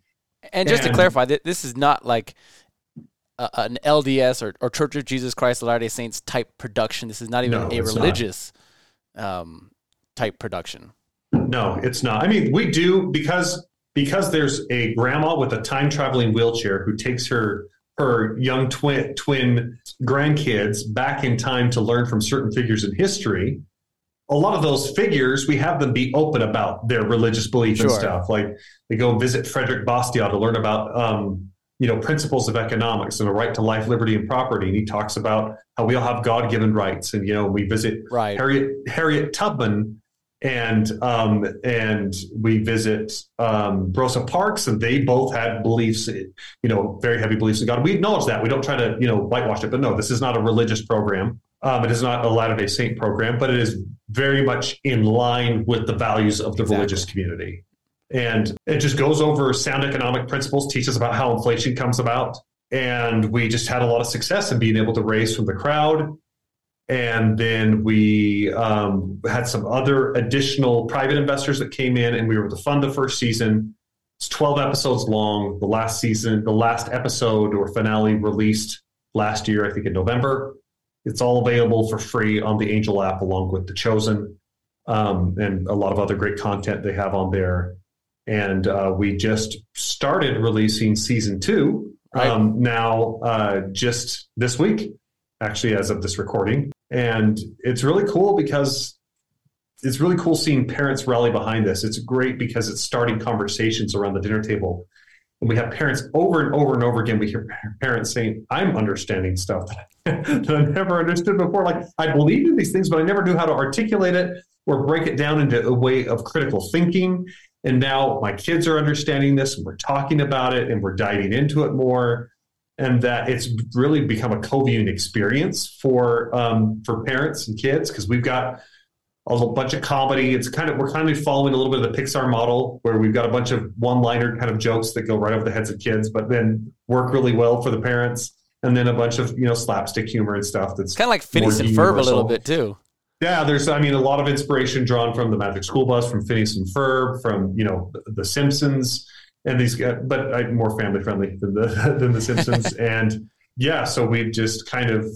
And just and, to clarify, this is not like an LDS or, or, Church of Jesus Christ of Latter day Saints type production. This is not even no, a religious um, type production. No, it's not. I mean, we do because because there's a grandma with a time traveling wheelchair who takes her her young twin twin grandkids back in time to learn from certain figures in history a lot of those figures we have them be open about their religious belief sure. and stuff like they go visit frederick bastiat to learn about um, you know principles of economics and the right to life liberty and property and he talks about how we all have god-given rights and you know we visit right. harriet harriet tubman and um, and we visit um, Rosa Parks, and they both had beliefs, you know, very heavy beliefs in God. We acknowledge that. We don't try to, you know, whitewash it, but no, this is not a religious program. Um, it is not a Latter Day Saint program, but it is very much in line with the values of the exactly. religious community. And it just goes over sound economic principles, teaches about how inflation comes about. And we just had a lot of success in being able to raise from the crowd and then we um, had some other additional private investors that came in, and we were able to fund the first season. It's 12 episodes long. The last season, the last episode or finale released last year, I think in November. It's all available for free on the Angel app along with The Chosen um, and a lot of other great content they have on there. And uh, we just started releasing season two right. um, now, uh, just this week, actually, as of this recording. And it's really cool because it's really cool seeing parents rally behind this. It's great because it's starting conversations around the dinner table. And we have parents over and over and over again. We hear parents saying, I'm understanding stuff that I never understood before. Like, I believed in these things, but I never knew how to articulate it or break it down into a way of critical thinking. And now my kids are understanding this and we're talking about it and we're diving into it more and that it's really become a co-viewing experience for um, for parents and kids because we've got a bunch of comedy. It's kind of we're kind of following a little bit of the Pixar model where we've got a bunch of one-liner kind of jokes that go right over the heads of kids, but then work really well for the parents. And then a bunch of you know slapstick humor and stuff that's kind of like Phineas and Ferb a little bit too. Yeah, there's I mean a lot of inspiration drawn from the Magic School Bus, from Phineas and Ferb, from you know the Simpsons and these guys, but I, more family friendly than the than the Simpsons. and yeah, so we've just kind of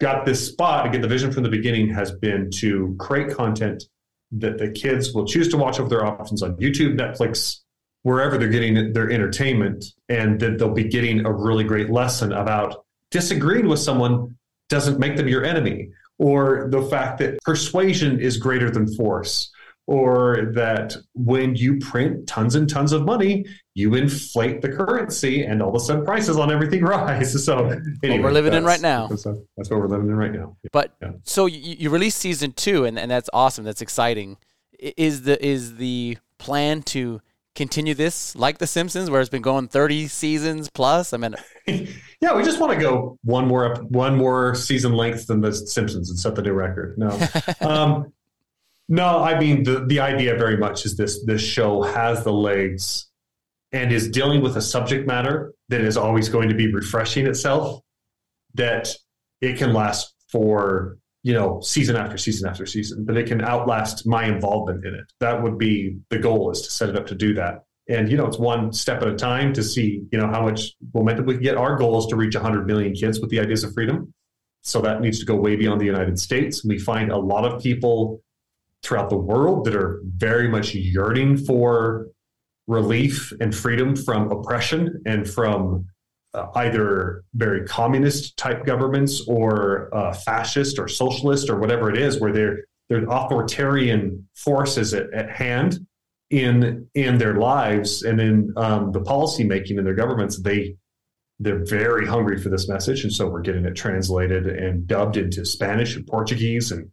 got this spot. Again, the vision from the beginning has been to create content that the kids will choose to watch over their options on YouTube, Netflix, wherever they're getting their entertainment, and that they'll be getting a really great lesson about disagreeing with someone doesn't make them your enemy or the fact that persuasion is greater than force, or that when you print tons and tons of money, you inflate the currency and all of a sudden prices on everything rise. So anyway, we're living in right now. That's, that's, what we're living in right now. But yeah. so you, you released season two, and, and that's awesome. That's exciting. Is the is the plan to continue this like The Simpsons, where it's been going 30 seasons plus? I mean, yeah, we just want to go one more up, one more season length than The Simpsons and set the new record. No, um, no, I mean the the idea very much is this: this show has the legs and is dealing with a subject matter that is always going to be refreshing itself. That it can last for you know, season after season after season, but it can outlast my involvement in it. That would be the goal is to set it up to do that. And, you know, it's one step at a time to see, you know, how much momentum we can get. Our goal is to reach 100 million kids with the ideas of freedom. So that needs to go way beyond the United States. We find a lot of people throughout the world that are very much yearning for relief and freedom from oppression and from uh, either very communist type governments or uh, fascist or socialist or whatever it is, where they're they're authoritarian forces at, at hand in in their lives and in um, the policy making in their governments. They they're very hungry for this message, and so we're getting it translated and dubbed into Spanish and Portuguese and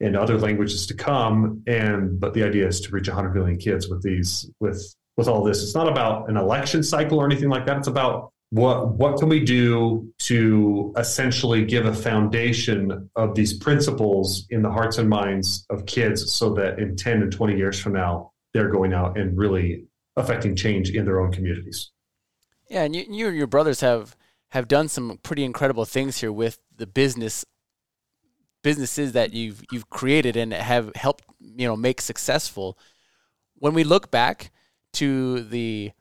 and other languages to come. And but the idea is to reach 100 million kids with these with with all this. It's not about an election cycle or anything like that. It's about what what can we do to essentially give a foundation of these principles in the hearts and minds of kids so that in 10 and 20 years from now they're going out and really affecting change in their own communities yeah and you, you and your brothers have have done some pretty incredible things here with the business businesses that you've you've created and have helped you know make successful when we look back to the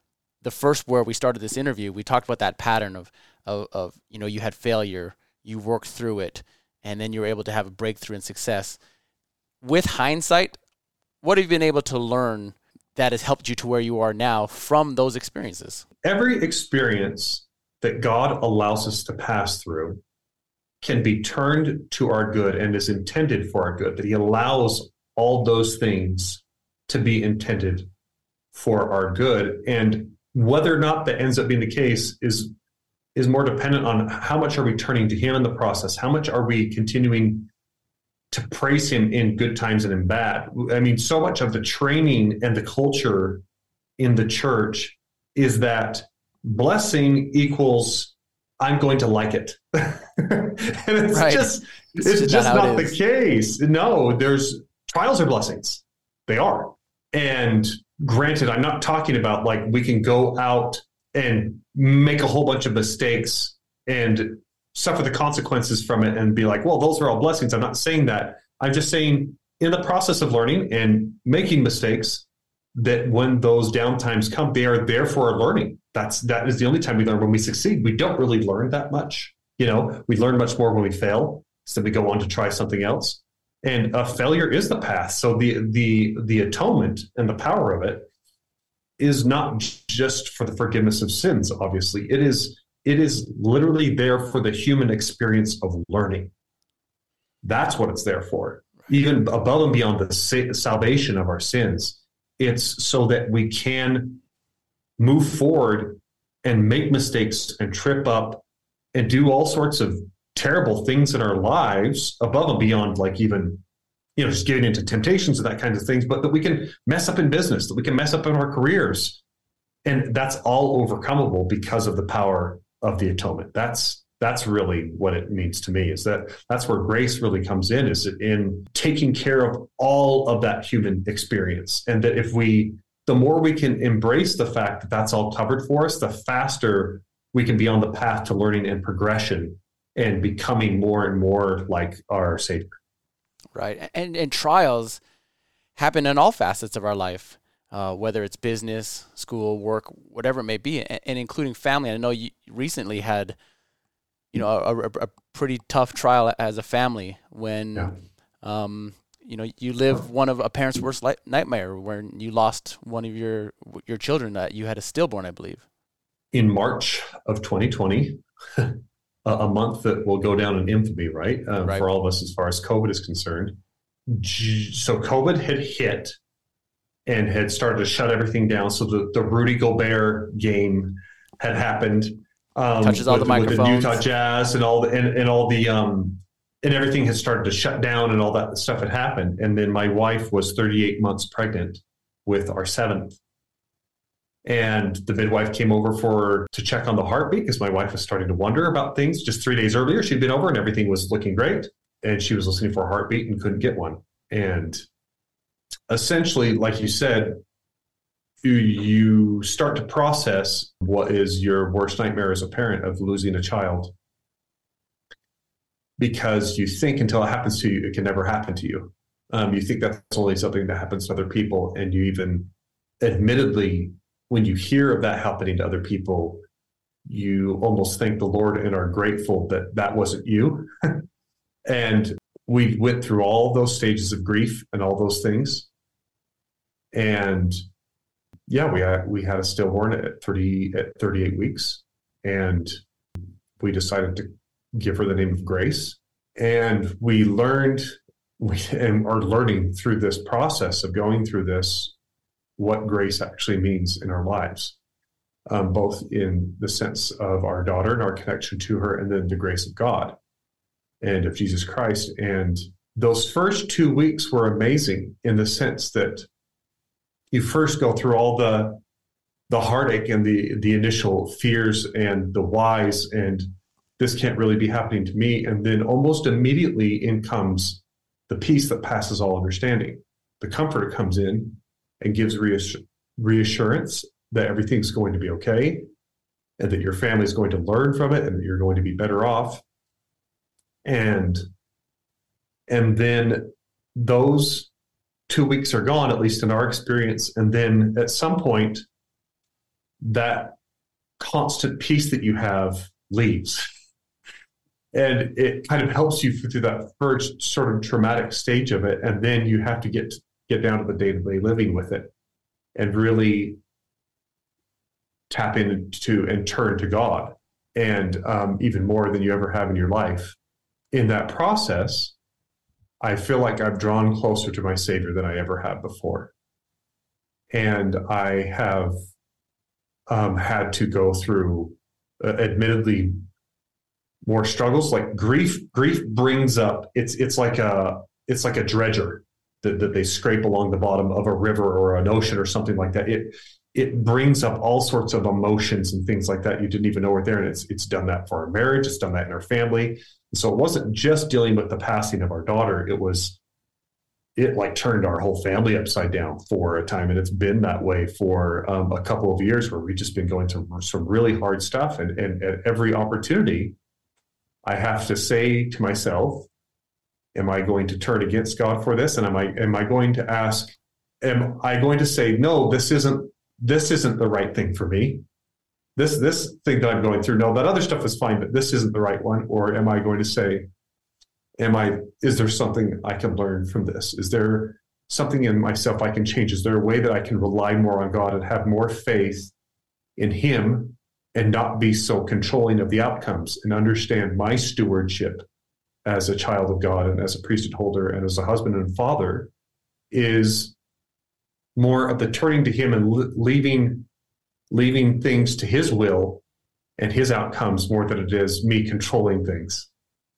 the first where we started this interview, we talked about that pattern of, of, of you know, you had failure, you worked through it, and then you were able to have a breakthrough and success. With hindsight, what have you been able to learn that has helped you to where you are now from those experiences? Every experience that God allows us to pass through can be turned to our good and is intended for our good, that He allows all those things to be intended for our good. And whether or not that ends up being the case is is more dependent on how much are we turning to him in the process how much are we continuing to praise him in good times and in bad i mean so much of the training and the culture in the church is that blessing equals i'm going to like it and it's right. just it's, it's just not, not the case no there's trials are blessings they are and granted, I'm not talking about like we can go out and make a whole bunch of mistakes and suffer the consequences from it and be like, well, those are all blessings. I'm not saying that. I'm just saying in the process of learning and making mistakes, that when those downtimes come, they are there for our learning. That's that is the only time we learn when we succeed. We don't really learn that much. You know, we learn much more when we fail. So we go on to try something else and a failure is the path. So the the the atonement and the power of it is not just for the forgiveness of sins. Obviously, it is it is literally there for the human experience of learning. That's what it's there for. Even above and beyond the salvation of our sins, it's so that we can move forward and make mistakes and trip up and do all sorts of terrible things in our lives above and beyond like even you know just getting into temptations and that kind of things but that we can mess up in business that we can mess up in our careers. And that's all overcomable because of the power of the atonement. That's that's really what it means to me is that that's where grace really comes in is in taking care of all of that human experience. And that if we the more we can embrace the fact that that's all covered for us the faster we can be on the path to learning and progression and becoming more and more like our Savior. Right. And, and trials happen in all facets of our life, uh, whether it's business, school, work, whatever it may be, and, and including family. I know you recently had, you know, a, a, a pretty tough trial as a family when, yeah. um, you know, you live one of a parent's worst li- nightmare when you lost one of your your children that you had a stillborn, I believe. In March of 2020, a, a month that will go down in infamy, right? Uh, Right. For all of us, as far as COVID is concerned. So COVID had hit and had started to shut everything down. So the, the Rudy Gobert game had happened. Um, Touches all the microphones. with the. Utah Jazz and all the and, and all the um and everything had started to shut down and all that stuff had happened. And then my wife was 38 months pregnant with our seventh. And the midwife came over for to check on the heartbeat because my wife was starting to wonder about things. Just three days earlier, she'd been over and everything was looking great. And she was listening for a heartbeat and couldn't get one. And essentially, like you said, you, start to process what is your worst nightmare as a parent of losing a child because you think until it happens to you, it can never happen to you. Um, you think that's only something that happens to other people, and you even, admittedly, when you hear of that happening to other people, you almost thank the Lord and are grateful that that wasn't you. and we went through all those stages of grief and all those things, and yeah, we had we had a stillborn at thirty at thirty eight weeks, and we decided to give her the name of Grace. And we learned, and are learning through this process of going through this, what grace actually means in our lives, um, both in the sense of our daughter and our connection to her, and then the grace of God and of Jesus Christ. And those first two weeks were amazing in the sense that you first go through all the the heartache and the the initial fears and the whys and this can't really be happening to me. And then almost immediately in comes the peace that passes all understanding. The comforter comes in and gives reass- reassurance that everything's going to be okay and that your family is going to learn from it and that you're going to be better off. And and then those two weeks are gone, at least in our experience. And then at some point, that constant peace that you have leaves and it kind of helps you through that first sort of traumatic stage of it. And then you have to get get down to the day-to-day living with it and really tap into and turn to god. And um, even more than you ever have in your life. In that process i feel like i've drawn closer to my savior than i ever have before. And i have um, had to go through uh, admittedly more struggles. Like grief grief brings up it's it's like a it's like a dredger that, that they scrape along the bottom of a river or an ocean or something like that. It it brings up all sorts of emotions and things like that. You didn't even know were there and it's it's done that for our marriage. It's done that in our family. And so it wasn't just dealing with the passing of our daughter. It was it like turned our whole family upside down for a time. And it's been that way for um, a couple of years where we've just been going through some really hard stuff. And, and at every opportunity I have to say to myself, am I going to turn against God for this? And am I am I going to ask, am I going to say, no, this isn't this isn't the right thing for me? This this thing that I'm going through, no, that other stuff is fine, but this isn't the right one. Or am I going to say, am I is there something I can learn from this? Is there something in myself I can change? Is there a way that I can rely more on God and have more faith in Him and not be so controlling of the outcomes and understand my stewardship as a child of God and as a priesthood holder and as a husband and father is more of the turning to him and leaving leaving things to his will and his outcomes more than it is me controlling things.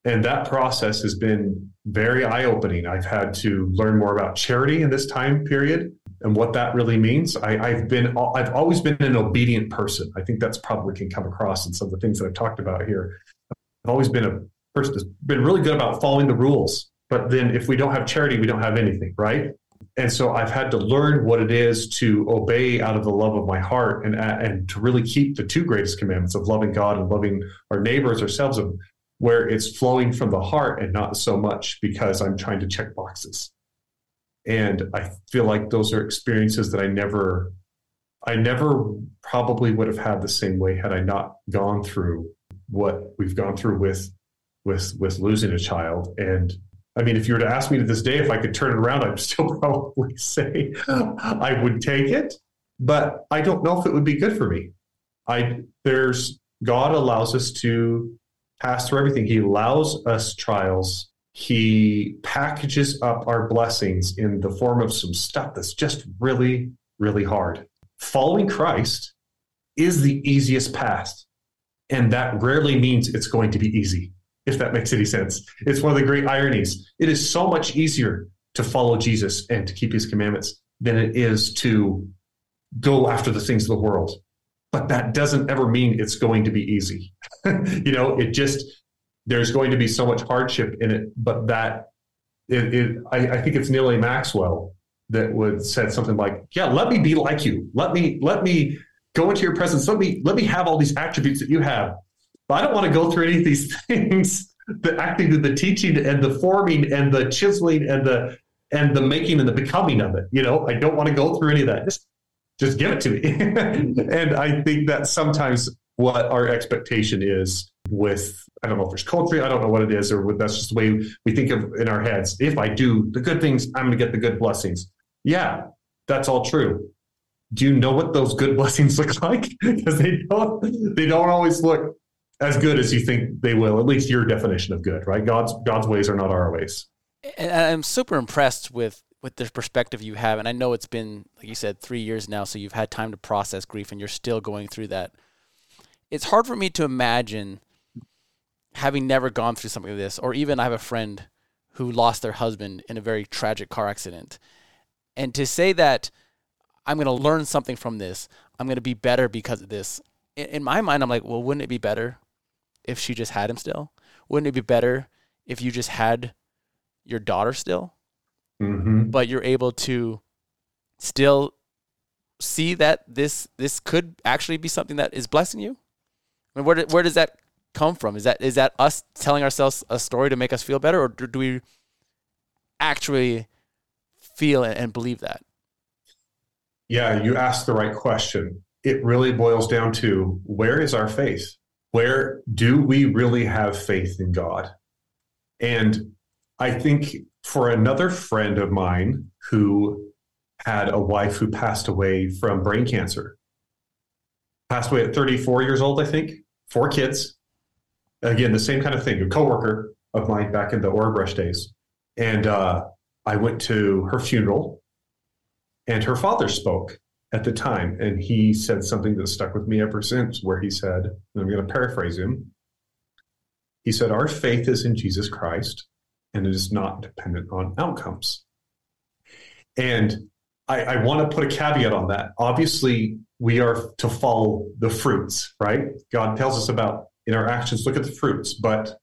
And that process has been very eye-opening. I've had to learn more about charity in this time period and what that really means. I, I've been, I've always been an obedient person. I think that's probably can come across in some of the things that I've talked about here. I've always been a person that's been really good about following the rules. But then if we don't have charity, we don't have anything, right? And so I've had to learn what it is to obey out of the love of my heart and, and to really keep the two greatest commandments of loving God and loving our neighbors, ourselves, where it's flowing from the heart and not so much because I'm trying to check boxes and i feel like those are experiences that i never i never probably would have had the same way had i not gone through what we've gone through with with with losing a child and i mean if you were to ask me to this day if i could turn it around i'd still probably say i would take it but i don't know if it would be good for me i there's god allows us to pass through everything. He allows us trials. He packages up our blessings in the form of some stuff that's just really, really hard. Following Christ is the easiest path. And that rarely means it's going to be easy, if that makes any sense. It's one of the great ironies. It is so much easier to follow Jesus and to keep his commandments than it is to go after the things of the world. But that doesn't ever mean it's going to be easy. you know, it just, there's going to be so much hardship in it. But that, it, it I, I think it's Neal A. Maxwell that would said something like, "Yeah, let me be like you. Let me let me go into your presence. Let me let me have all these attributes that you have. But I don't want to go through any of these things. The acting, the teaching, and the forming, and the chiseling, and the and the making and the becoming of it. You know, I don't want to go through any of that. Just just give it to me. and I think that sometimes what our expectation is with I don't know if there's culture, I don't know what it is, or that's just the way we think of in our heads. If I do the good things, I'm going to get the good blessings. Yeah, that's all true do you know what those good blessings look like? because they don't they don't always look as good as you think they will. At least your definition of good, right? God's God's ways are not our ways. I'm super impressed with with the perspective you have, and I know it's been like you said three years now, so you've had time to process grief, and you're still going through that. It's hard for me to imagine having never gone through something like this, or even I have a friend who lost their husband in a very tragic car accident, and to say that I'm going to learn something from this. I'm going to be better because of this. In, my mind, I'm like, well, wouldn't it be better if she just had him still? Wouldn't it be better if you just had your daughter still? Mm-hmm. But you're able to still see that this this could actually be something that is blessing you. I mean, where where does that come from? Is that is that us telling ourselves a story to make us feel better, or do we actually feel and believe that? Yeah, you asked the right question. It really boils down to where is our faith? Where do we really have faith in God? And I think for another friend of mine who had a wife who passed away from brain cancer, passed away at 34 years old, I think, four kids. Again, the same kind of thing, a coworker of mine back in the Orabrush days. And uh, I went to her funeral and her father spoke at the time, and he said something that stuck with me ever since, where he said, and I'm going to paraphrase him. He said, Our faith is in Jesus Christ, and it is not dependent on outcomes. And I, I want to put a caveat on that. Obviously, we are to follow the fruits, right? God tells us about in our actions, look at the fruits. But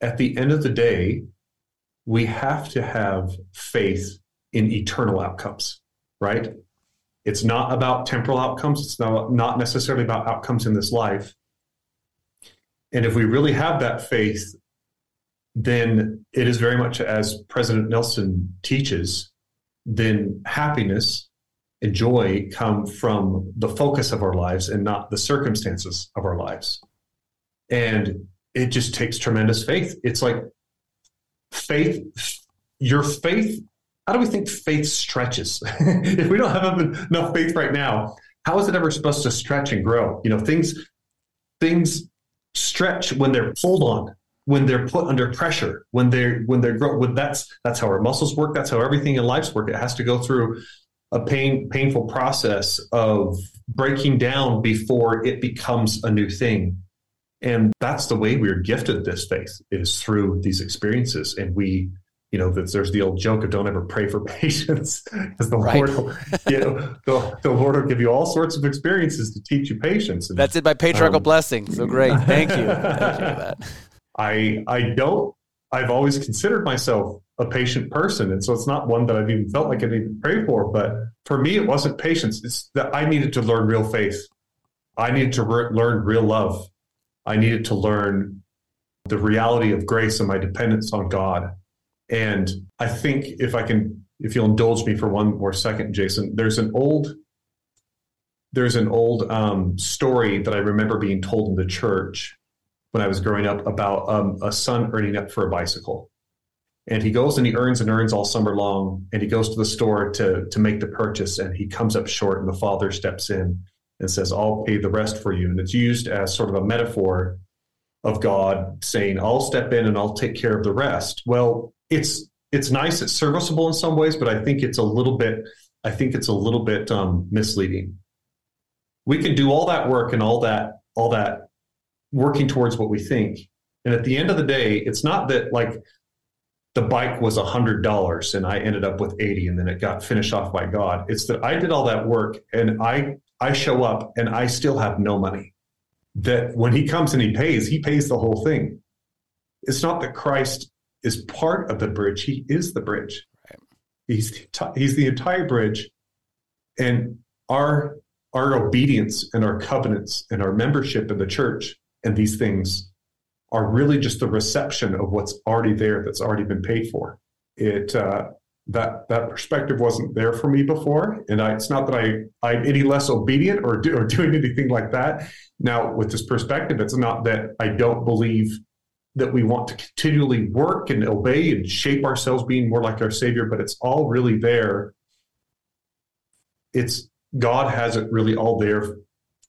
at the end of the day, we have to have faith in eternal outcomes, right? It's not about temporal outcomes. It's not, not necessarily about outcomes in this life. And if we really have that faith, then it is very much as President Nelson teaches, then happiness and joy come from the focus of our lives and not the circumstances of our lives. And it just takes tremendous faith. It's like faith, your faith how do we think faith stretches? if we don't have enough faith right now, how is it ever supposed to stretch and grow? You know, things things stretch when they're pulled on, when they're put under pressure, when they're when they're grow. When that's that's how our muscles work. That's how everything in life's work. It has to go through a pain painful process of breaking down before it becomes a new thing. And that's the way we're gifted this faith is through these experiences, and we you know, there's the old joke of don't ever pray for patience because the right. Lord, will, you know, the, the, Lord will give you all sorts of experiences to teach you patience. And, That's it by patriarchal um, blessing. So great. Thank you. Thank you. I, I don't, I've always considered myself a patient person. And so it's not one that I've even felt like I need to pray for. But for me, it wasn't patience. It's that I needed to learn real faith. I needed to re- learn real love. I needed to learn the reality of grace and my dependence on God and I think if I can, if you'll indulge me for one more second, Jason, there's an old, there's an old um, story that I remember being told in the church when I was growing up about um, a son earning up for a bicycle. And he goes and he earns and earns all summer long. And he goes to the store to, to make the purchase and he comes up short. And the father steps in and says, I'll pay the rest for you. And it's used as sort of a metaphor of God saying, I'll step in and I'll take care of the rest. Well, it's it's nice, it's serviceable in some ways, but I think it's a little bit I think it's a little bit um, misleading. We can do all that work and all that all that working towards what we think. And at the end of the day, it's not that like the bike was a hundred dollars and I ended up with 80 and then it got finished off by God. It's that I did all that work and I I show up and I still have no money. That when he comes and he pays, he pays the whole thing. It's not that Christ is part of the bridge, he is the bridge. Right. He's the, he's the entire bridge. And our our obedience and our covenants and our membership in the church and these things are really just the reception of what's already there that's already been paid for. It uh, that that perspective wasn't there for me before, and I, it's not that I I'm any less obedient or do, or doing anything like that. Now, with this perspective, it's not that I don't believe that we want to continually work and obey and shape ourselves being more like our Savior, but it's all really there. It's God has it really all there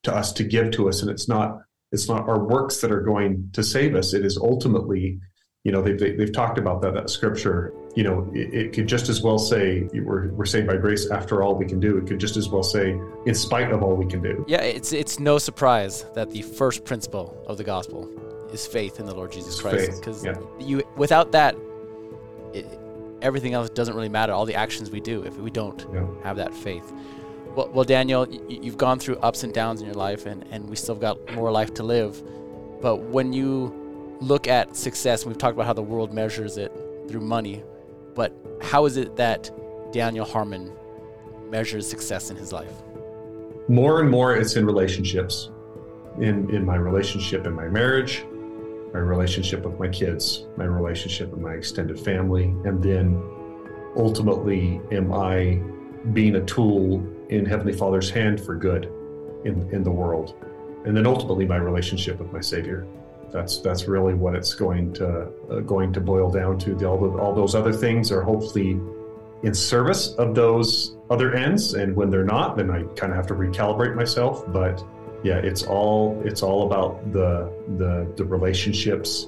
to us to give to us, and it's not it's not our works that are going to save us. It is ultimately, you know, they've, they've talked about that, that scripture. You know, it, it could just as well say, we're, we're saved by grace after all we can do. It could just as well say, in spite of all we can do. Yeah, it's, it's no surprise that the first principle of the gospel is faith in the Lord Jesus Christ. Because yeah. you, without that, it, everything else doesn't really matter. All the actions we do, if we don't yeah. have that faith. Well, well, Daniel, you've gone through ups and downs in your life, and, and we still got more life to live. But when you look at success, we've talked about how the world measures it through money, but how is it that Daniel Harmon measures success in his life? More and more, it's in relationships. In, in my relationship in my marriage, my relationship with my kids, my relationship with my extended family, and then ultimately, am I being a tool in Heavenly Father's hand for good in, in the world. And then ultimately my relationship with my Savior. That's that's really what it's going to uh, going to boil down to. The, all, the, all those other things are hopefully in service of those other ends, and when they're not, then I kind of have to recalibrate myself. But yeah, it's all it's all about the the the relationships,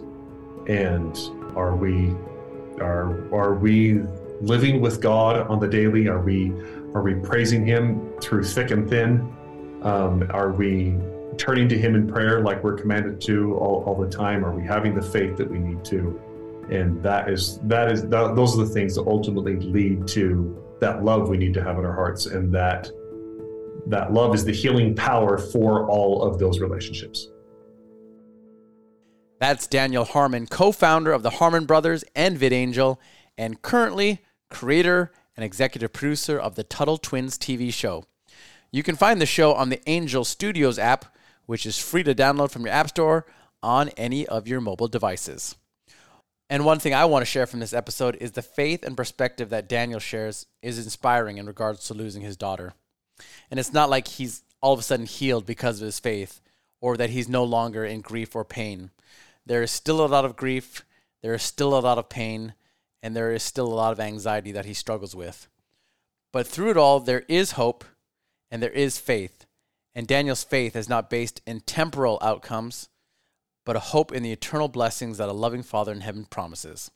and are we are are we living with God on the daily? Are we are we praising Him through thick and thin? Um, are we turning to Him in prayer like we're commanded to all, all the time? Are we having the faith that we need to? And that is that is that, those are the things that ultimately lead to that love we need to have in our hearts, and that that love is the healing power for all of those relationships. That's Daniel Harmon, co founder of the Harmon Brothers and VidAngel, and currently creator and executive producer of the Tuttle Twins TV show. You can find the show on the Angel Studios app, which is free to download from your App Store on any of your mobile devices. And one thing I want to share from this episode is the faith and perspective that Daniel shares is inspiring in regards to losing his daughter. And it's not like he's all of a sudden healed because of his faith or that he's no longer in grief or pain. There is still a lot of grief, there is still a lot of pain, and there is still a lot of anxiety that he struggles with. But through it all, there is hope and there is faith. And Daniel's faith is not based in temporal outcomes, but a hope in the eternal blessings that a loving Father in heaven promises.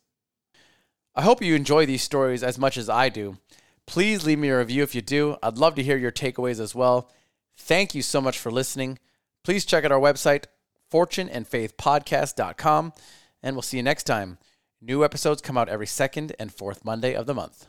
I hope you enjoy these stories as much as I do. Please leave me a review if you do. I'd love to hear your takeaways as well. Thank you so much for listening. Please check out our website, fortuneandfaithpodcast.com, and we'll see you next time. New episodes come out every second and fourth Monday of the month.